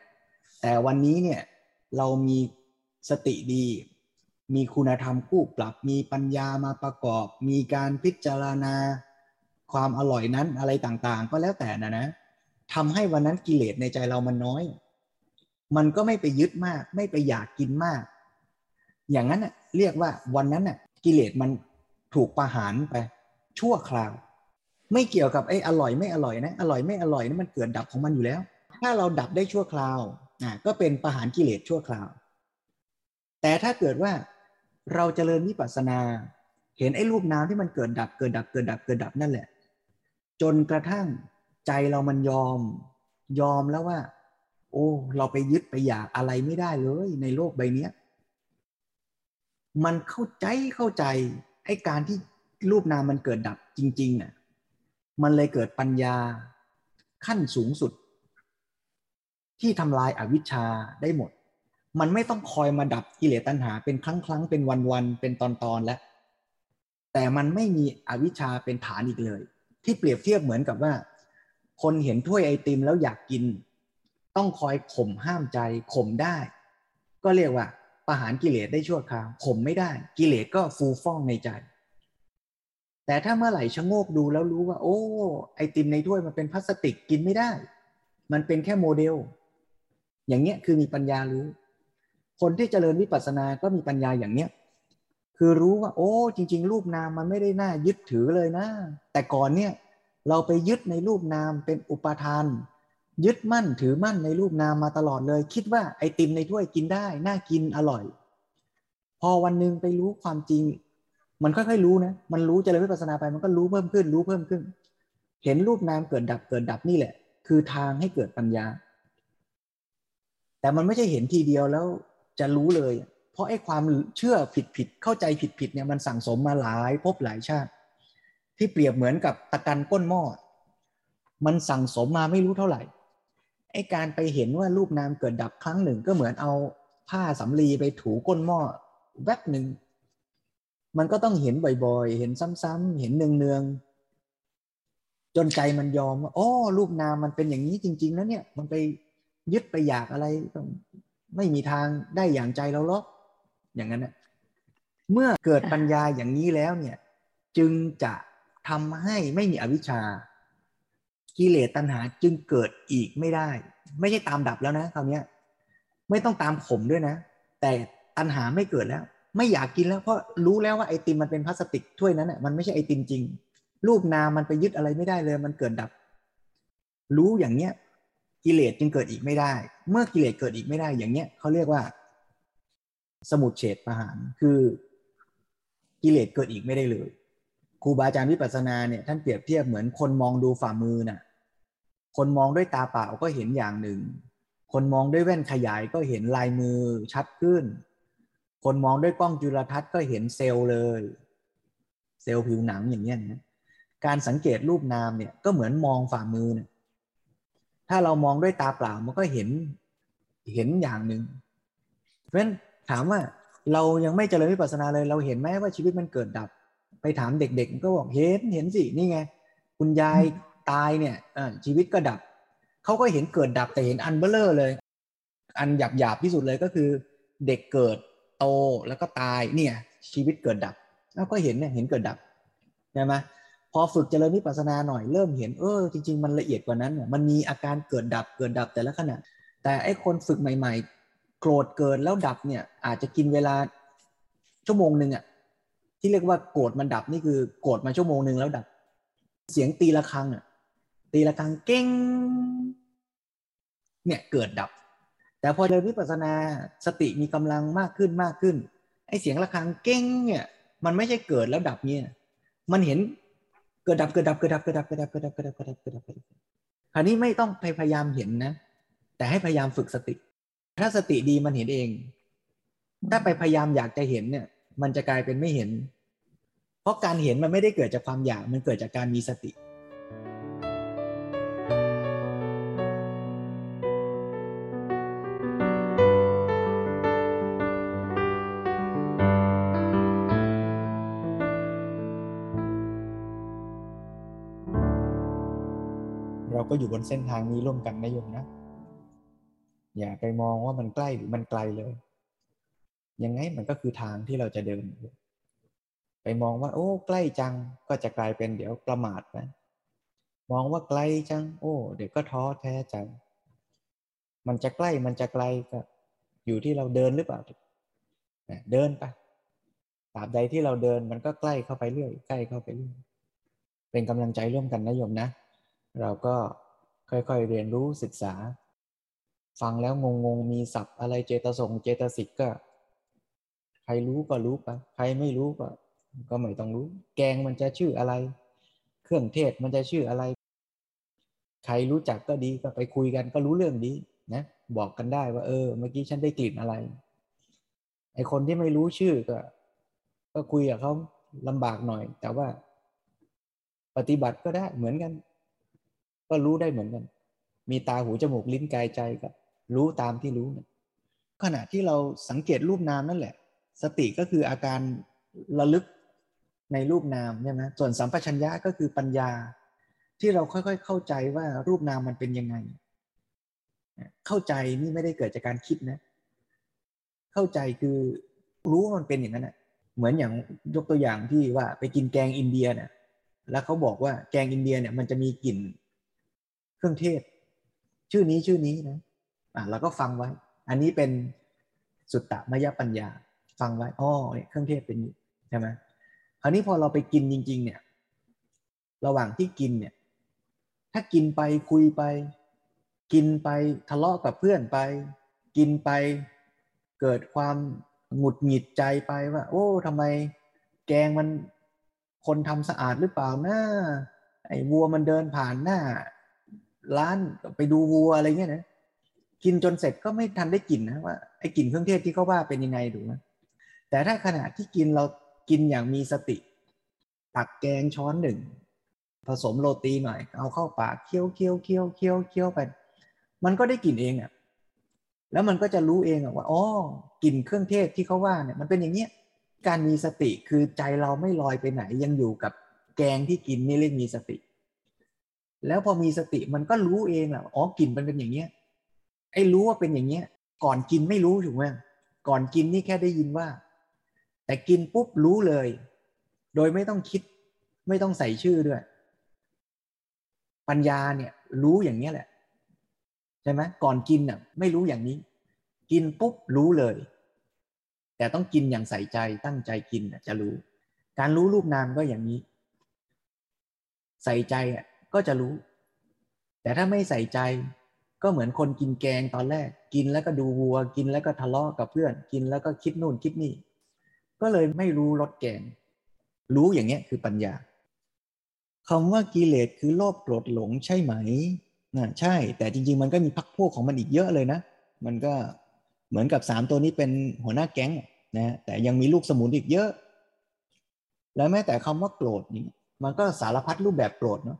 แต่วันนี้เนี่ยเรามีสติดี มีคุณธรรมคู่ปรับ มีปัญญามาประกอบ มีการพิจารณาความอร่อยนั้นอะไรต่างๆ ก็แล้วแต่นะนะทำให้วันนั้นกิเลสในใจเรามันน้อย มันก็ไม่ไปยึดมาก ไม่ไปอยากกินมาก อย่างนั้นน่ะเรียกว่าวันนั้นน่ะกิเลสมันถูกประหารไป ชั่วคราว ไม่เกี่ยวกับไอ้อร่อยไม่อร่อยนะอร่อยไม่อร่อยนะมันเกิดดับของมันอยู่แล้ว ถ้าเราดับได้ชั่วคราวอะก็เป็นประหารกิเลสชั่วคราว แต่ถ้าเกิดว่าเราจเจริญวิปัสสนา เห็นไอ้รูปนามที่มันเกิดดับเกิดดับเกิดดับเกิดดับนั่นแหละ จนกระทั่งใจเรามันยอม ยอมแล้วว่า โอ้ เราไปยึดไปอยากอะไรไม่ได้เลย ในโลกใบนี้มันเข้าใจเข้าใจไอ้การที่รูปนามมันเกิดดับจริงๆอะมันเลยเกิดปัญญาขั้นสูงสุด ที่ทำลายอาวิชชาได้หมด มันไม่ต้องคอยมาดับกิเลสตัณหา เป็นครั้งครั้งเป็นวันวันเป็นตอนตอนแล้วแต่มันไม่มีอวิชชาเป็นฐานอีกเลย ที่เปรียบเทียบเหมือนกับว่า คนเห็นถ้วยไอติมแล้วอยากกิน ต้องคอยข่มห้ามใจข่มได้ ก็เรียกว่าประหารกิเลสได้ชั่วคราวข่มไม่ได้ กิเลสก็ฟูฟ่องในใจ แต่ถ้าเมื่อไหร่ชะโงกดูแล้วรู้ว่า โอ้ ไอติมในถ้วยมันเป็นพลาสติกกินไม่ได้ มันเป็นแค่โมเดล อย่างเงี้ยคือมีปัญญารู้ คนที่เจริญวิปัสสนาก็มีปัญญาอย่างเนี้ยคือรู้ว่า โอ้ จริง ๆ รูปนามมันไม่ได้น่ายึดถือเลยนะ แต่ก่อนเนี่ยเราไปยึดในรูปนามเป็นอุปทาน ยึดมั่นถือมั่นในรูปนามมาตลอดเลย คิดว่าไอติมในถ้วยกินได้ น่ากินอร่อย พอวันหนึ่งไปรู้ความจริง มันค่อยๆรู้นะ มันรู้เจริญวิปัสสนาไป มันก็รู้เพิ่มขึ้น รู้เพิ่มขึ้น เห็นรูปนามเกิดดับเกิดดับนี่แหละ คือทางให้เกิดปัญญา แต่มันไม่ใช่เห็นทีเดียวแล้วจะรู้เลย เพราะไอ้ความเชื่อผิดผิดเข้าใจผิดผิดเนี่ยมันสั่งสมมาหลายพบหลายชาติ ที่เปรียบเหมือนกับตะกันก้นหม้อมันสั่งสมมาไม่รู้เท่าไหร่ ไอการไปเห็นว่ารูปนามเกิดดับครั้งหนึ่ง ก็เหมือนเอาผ้าสำลีไปถูก้นหม้อแวบหนึ่ง มันก็ต้องเห็นบ่อยๆ เห็นซ้ำๆเห็นเนืองๆจนใจมันยอมว่าอ๋อรูปนามมันเป็นอย่างนี้จริง ๆ แล้วเนี่ย มันไปยึดไปอยากอะไรไม่มีทางได้อย่างใจเราหรอกอย่างนั้นนะเมื่อเกิดปัญญาอย่างนี้แล้วเนี่ย จึงจะทำให้ไม่มีอวิชชา กิเลสตัณหาจึงเกิดอีกไม่ได้ ไม่ใช่ตามดับแล้วนะคราวนี้ไม่ต้องตามขมด้วยนะ แต่ตัณหาไม่เกิดแล้ว ไม่อยากกินแล้วเพราะรู้แล้วว่าไอติมมันเป็นพลาสติกถ้วยนั้นอะมันไม่ใช่ไอติมจริง รูปนามมันไปยึดอะไรไม่ได้เลย มันเกิดดับ รู้อย่างเนี้ย กิเลสจึงเกิดอีกไม่ได้ เมื่อกิเลสเกิดอีกไม่ได้ อย่างเนี้ยเขาเรียกว่า สมุดเฉดประหารคือ กิเลสเกิดอีกไม่ได้เลย ครูบาอาจารย์วิปัสสนาเนี่ยท่านเปรียบเทียบเหมือนคนมองดูฝ่ามือน่ะคนมองด้วยตาเปล่าก็เห็นอย่างหนึ่ง คนมองด้วยแว่นขยายก็เห็นลายมือชัดขึ้น คนมองด้วยกล้องจุลทรรศน์ก็เห็นเซลล์เลย เซลล์ผิวหนังอย่างเงี้ยนะการสังเกตรูปนามเนี่ยก็เหมือนมองฝ่ามือเนี่ยถ้าเรามองด้วยตาเปล่ามันก็เห็นเห็นอย่างหนึ่งเพราะฉะนั้นถามว่าเรายังไม่เจริญวิปัสสนาเลย เราเห็นไหมว่าชีวิตมันเกิดดับ ไปถามเด็กๆก็บอกเห็นเห็นสินี่ไง คุณยายตายเนี่ยชีวิตก็ดับเขาก็เห็นเกิดดับแต่เห็นอันเบลเลอร์เลย อันหยาบหยาบที่สุดเลยก็คือ เด็กเกิดโตแล้วก็ตายเนี่ย ชีวิตเกิดดับ แล้วก็เห็นเนี่ยเห็นเกิดดับใช่ไหมพอฝึกเจริญวิปัสสนาหน่อยเริ่มเห็นเออจริง ๆ มันละเอียดกว่านั้นเนี่ยมันมีอาการเกิดดับเกิดดับแต่ละขณะ แต่ไอ้คนฝึกใหม่ ๆ โกรธเกิดแล้วดับเนี่ยอาจจะกินเวลาชั่วโมงหนึ่งอะ ที่เรียกว่าโกรธมันดับนี่คือโกรธมาชั่วโมงหนึ่งแล้วดับ เสียงตีะระฆังอะ ตีะระฆังเก้งเนี่ยเกิดดับ แต่พอเดินวิปัสสนาสติมีกำลังมากขึ้นมากขึ้นไอเสียงะระฆังเก้งเนี่ย มันไม่ใช่เกิดแล้วดับเนี่ยมันเห็นเกิดดับเกิดดับเกิดดับเกิดดับเกิดดับเกิดดับเกิดดับเกิดดับเกิดดับเกิดดับคราวนี้ไม่ต้องพยายามเห็นนะ แต่ให้พยายามฝึกสติ ถ้าสติดีมันเห็นเอง ถ้าไปพยายามอยากจะเห็นเนี่ย มันจะกลายเป็นไม่เห็น เพราะการเห็นมันไม่ได้เกิดจากความอยาก มันเกิดจากการมีสติ เราก็อยู่บนเส้นทางนี้ร่วมกันนะโยมนะ อย่าไปมองว่ามันใกล้หรือมันไกลเลย ยังไงมันก็คือทางที่เราจะเดิน ไปมองว่า โอ้ ใกล้จังก็จะกลายเป็นเดี๋ยวประมาทนะมองว่าไกลจัง โอ้ เดี๋ยวก็ท้อแท้จัง มันจะใกล้มันจะไกลก็อยู่ที่เราเดินหรือเปล่าเดินไปตราบใดที่เราเดินมันก็ใกล้เข้าไปเรื่อยใกล้เข้าไปเรื่อยเป็นกำลังใจร่วมกันนะโยมนะ เราก็ค่อยๆเรียนรู้ศึกษา ฟังแล้วงงๆมีศัพท์อะไรเจตสงเจตสิกก็ ใครรู้ก็รู้ไปใครไม่รู้ก็ ก็ไม่ต้องรู้ แกงมันจะชื่ออะไร เครื่องเทศมันจะชื่ออะไร ใครรู้จักก็ดีก็ไปคุยกันก็รู้เรื่องดีนะบอกกันได้ว่า เออ เมื่อกี้ฉันได้กลิ่นอะไร ไอคนที่ไม่รู้ชื่อก็ ก็คุยกับเขาลำบากหน่อย แต่ว่า ปฏิบัติก็ได้เหมือนกัน ก็รู้ได้เหมือนกัน มีตาหูจมูกลิ้นกายใจก็รู้ตามที่รู้นะขณะที่เราสังเกตรูปนามนั่นแหละ สติก็คืออาการระลึกในรูปนามใช่ไหมส่วนสัมปชัญญะก็คือปัญญา ที่เราค่อยๆ เข้าใจว่ารูปนามมันเป็นยังไง เข้าใจนี่ไม่ได้เกิดจากการคิดนะ เข้าใจคือรู้ว่ามันเป็นอย่างนั้นอะเหมือนอย่างยกตัวอย่างที่ว่าไปกินแกงอินเดียเนี่ยแล้วเขาบอกว่าแกงอินเดียเนี่ยมันจะมีกลิ่นเครื่องเทศ ชื่อนี้ชื่อนี้นะอะเราก็ฟังไว้ อันนี้เป็นสุตตะมยปัญญา ฟังไว้อ๋อเนี่ยเครื่องเทศเป็นใช่ไหมคราวนี้พอเราไปกินจริง ๆ เนี่ย ระหว่างที่กินเนี่ย ถ้ากินไปคุยไป กินไปทะเลาะกับเพื่อนไป กินไปเกิดความหงุดหงิดใจไปว่า โอ้ทำไมแกงมันคนทำสะอาดหรือเปล่านะไอ้วัวมันเดินผ่านหน้า ร้านไปดูวัวอะไรเงี้ยนะกินจนเสร็จก็ไม่ทันได้กลิ่นนะว่าไอ้กลิ่นเครื่องเทศที่เขาว่าเป็นยังไงดูนะ แต่ถ้าขณะที่กินเรากินอย่างมีสติ ตักแกงช้อนหนึ่ง ผสมโรตีหน่อย เอาเข้าปากเคี้ยวเคี้ยวเคี้ยวเคี้ยวเคี้ยวไป มันก็ได้กลิ่นเองอะ่ะแล้วมันก็จะรู้เองว่าอ๋อกลิ่นเครื่องเทศที่เขาว่าเนี่ยมันเป็นอย่างเนี้ยการมีสติคือใจเราไม่ลอยไปไหน ยังอยู่กับแกงที่กินนี่เรียกมีสติ แล้วพอมีสติมันก็รู้เองแหละอ๋อกลิ่นมันเป็นอย่างเนี้ยไอ้รู้ว่าเป็นอย่างเนี้ย ก่อนกินไม่รู้ถูกไหมก่อนกินนี่แค่ได้ยินว่า แต่กินปุ๊บรู้เลย โดยไม่ต้องคิด ไม่ต้องใส่ชื่อด้วย ปัญญาเนี่ย รู้อย่างนี้แหละ ใช่ไหมก่อนกินน่ะ ไม่รู้อย่างนี้ กินปุ๊บรู้เลย แต่ต้องกินอย่างใส่ใจตั้งใจกินจะรู้ การรู้รูปนามก็อย่างนี้ ใส่ใจอะก็จะรู้ แต่ถ้าไม่ใส่ใจก็เหมือนคนกินแกงตอนแรก กินแล้วก็ดูวัว กินแล้วก็ทะเลาะกับเพื่อน กินแล้วก็คิดนู่นคิดนี่ ก็เลยไม่รู้รสแกงรู้อย่างเงี้ยคือปัญญาคำว่ากิเลสคือโลภโกรธหลงใช่ไหมนะใช่ แต่จริง ๆ มันก็มีพักพวกของมันอีกเยอะเลยนะ มันก็เหมือนกับสามตัวนี้เป็นหัวหน้าแก๊งนะแต่ยังมีลูกสมุนอีกเยอะ แล้วแม้แต่คำว่าโกรธนี่มันก็สารพัดรูปแบบโกรธเนาะ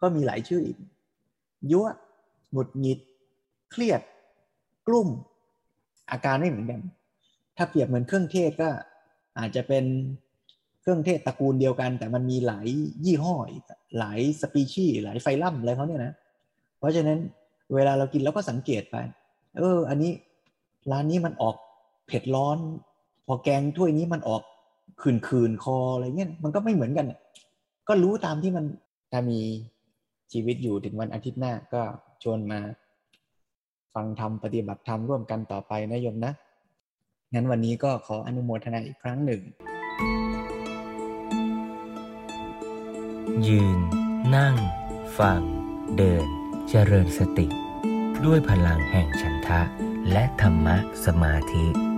ก็มีหลายชื่ออีก ยั่วหงุดหงิด เครียด กลุ่ม อาการไม่เหมือนกัน ถ้าเปรียบเหมือนเครื่องเทศก็อาจจะเป็นเครื่องเทศตระกูลเดียวกัน แต่มันมีหลายยี่ห้อหลายสปีชีส์หลายไฟลัมอะไรเขาเนี่ยนะ เพราะฉะนั้นเวลาเรากินเราก็สังเกตไป เออ อันนี้ร้านนี้มันออกเผ็ดร้อน พอแกงถ้วยนี้มันออกขื่นคืนคออะไรเงี้ยมันก็ไม่เหมือนกัน ก็รู้ตามที่มันถ้ามีชีวิตอยู่ถึงวันอาทิตย์หน้าก็ชวนมา ฟังธรรมปฏิบัติธรรมร่วมกันต่อไปนะโยมนะ งั้นวันนี้ก็ขออนุโมทนาอีกครั้งหนึ่ง ยืน นั่ง ฟัง เดิน เจริญสติ ด้วยพลังแห่งฉันทะ และธรรมะสมาธิ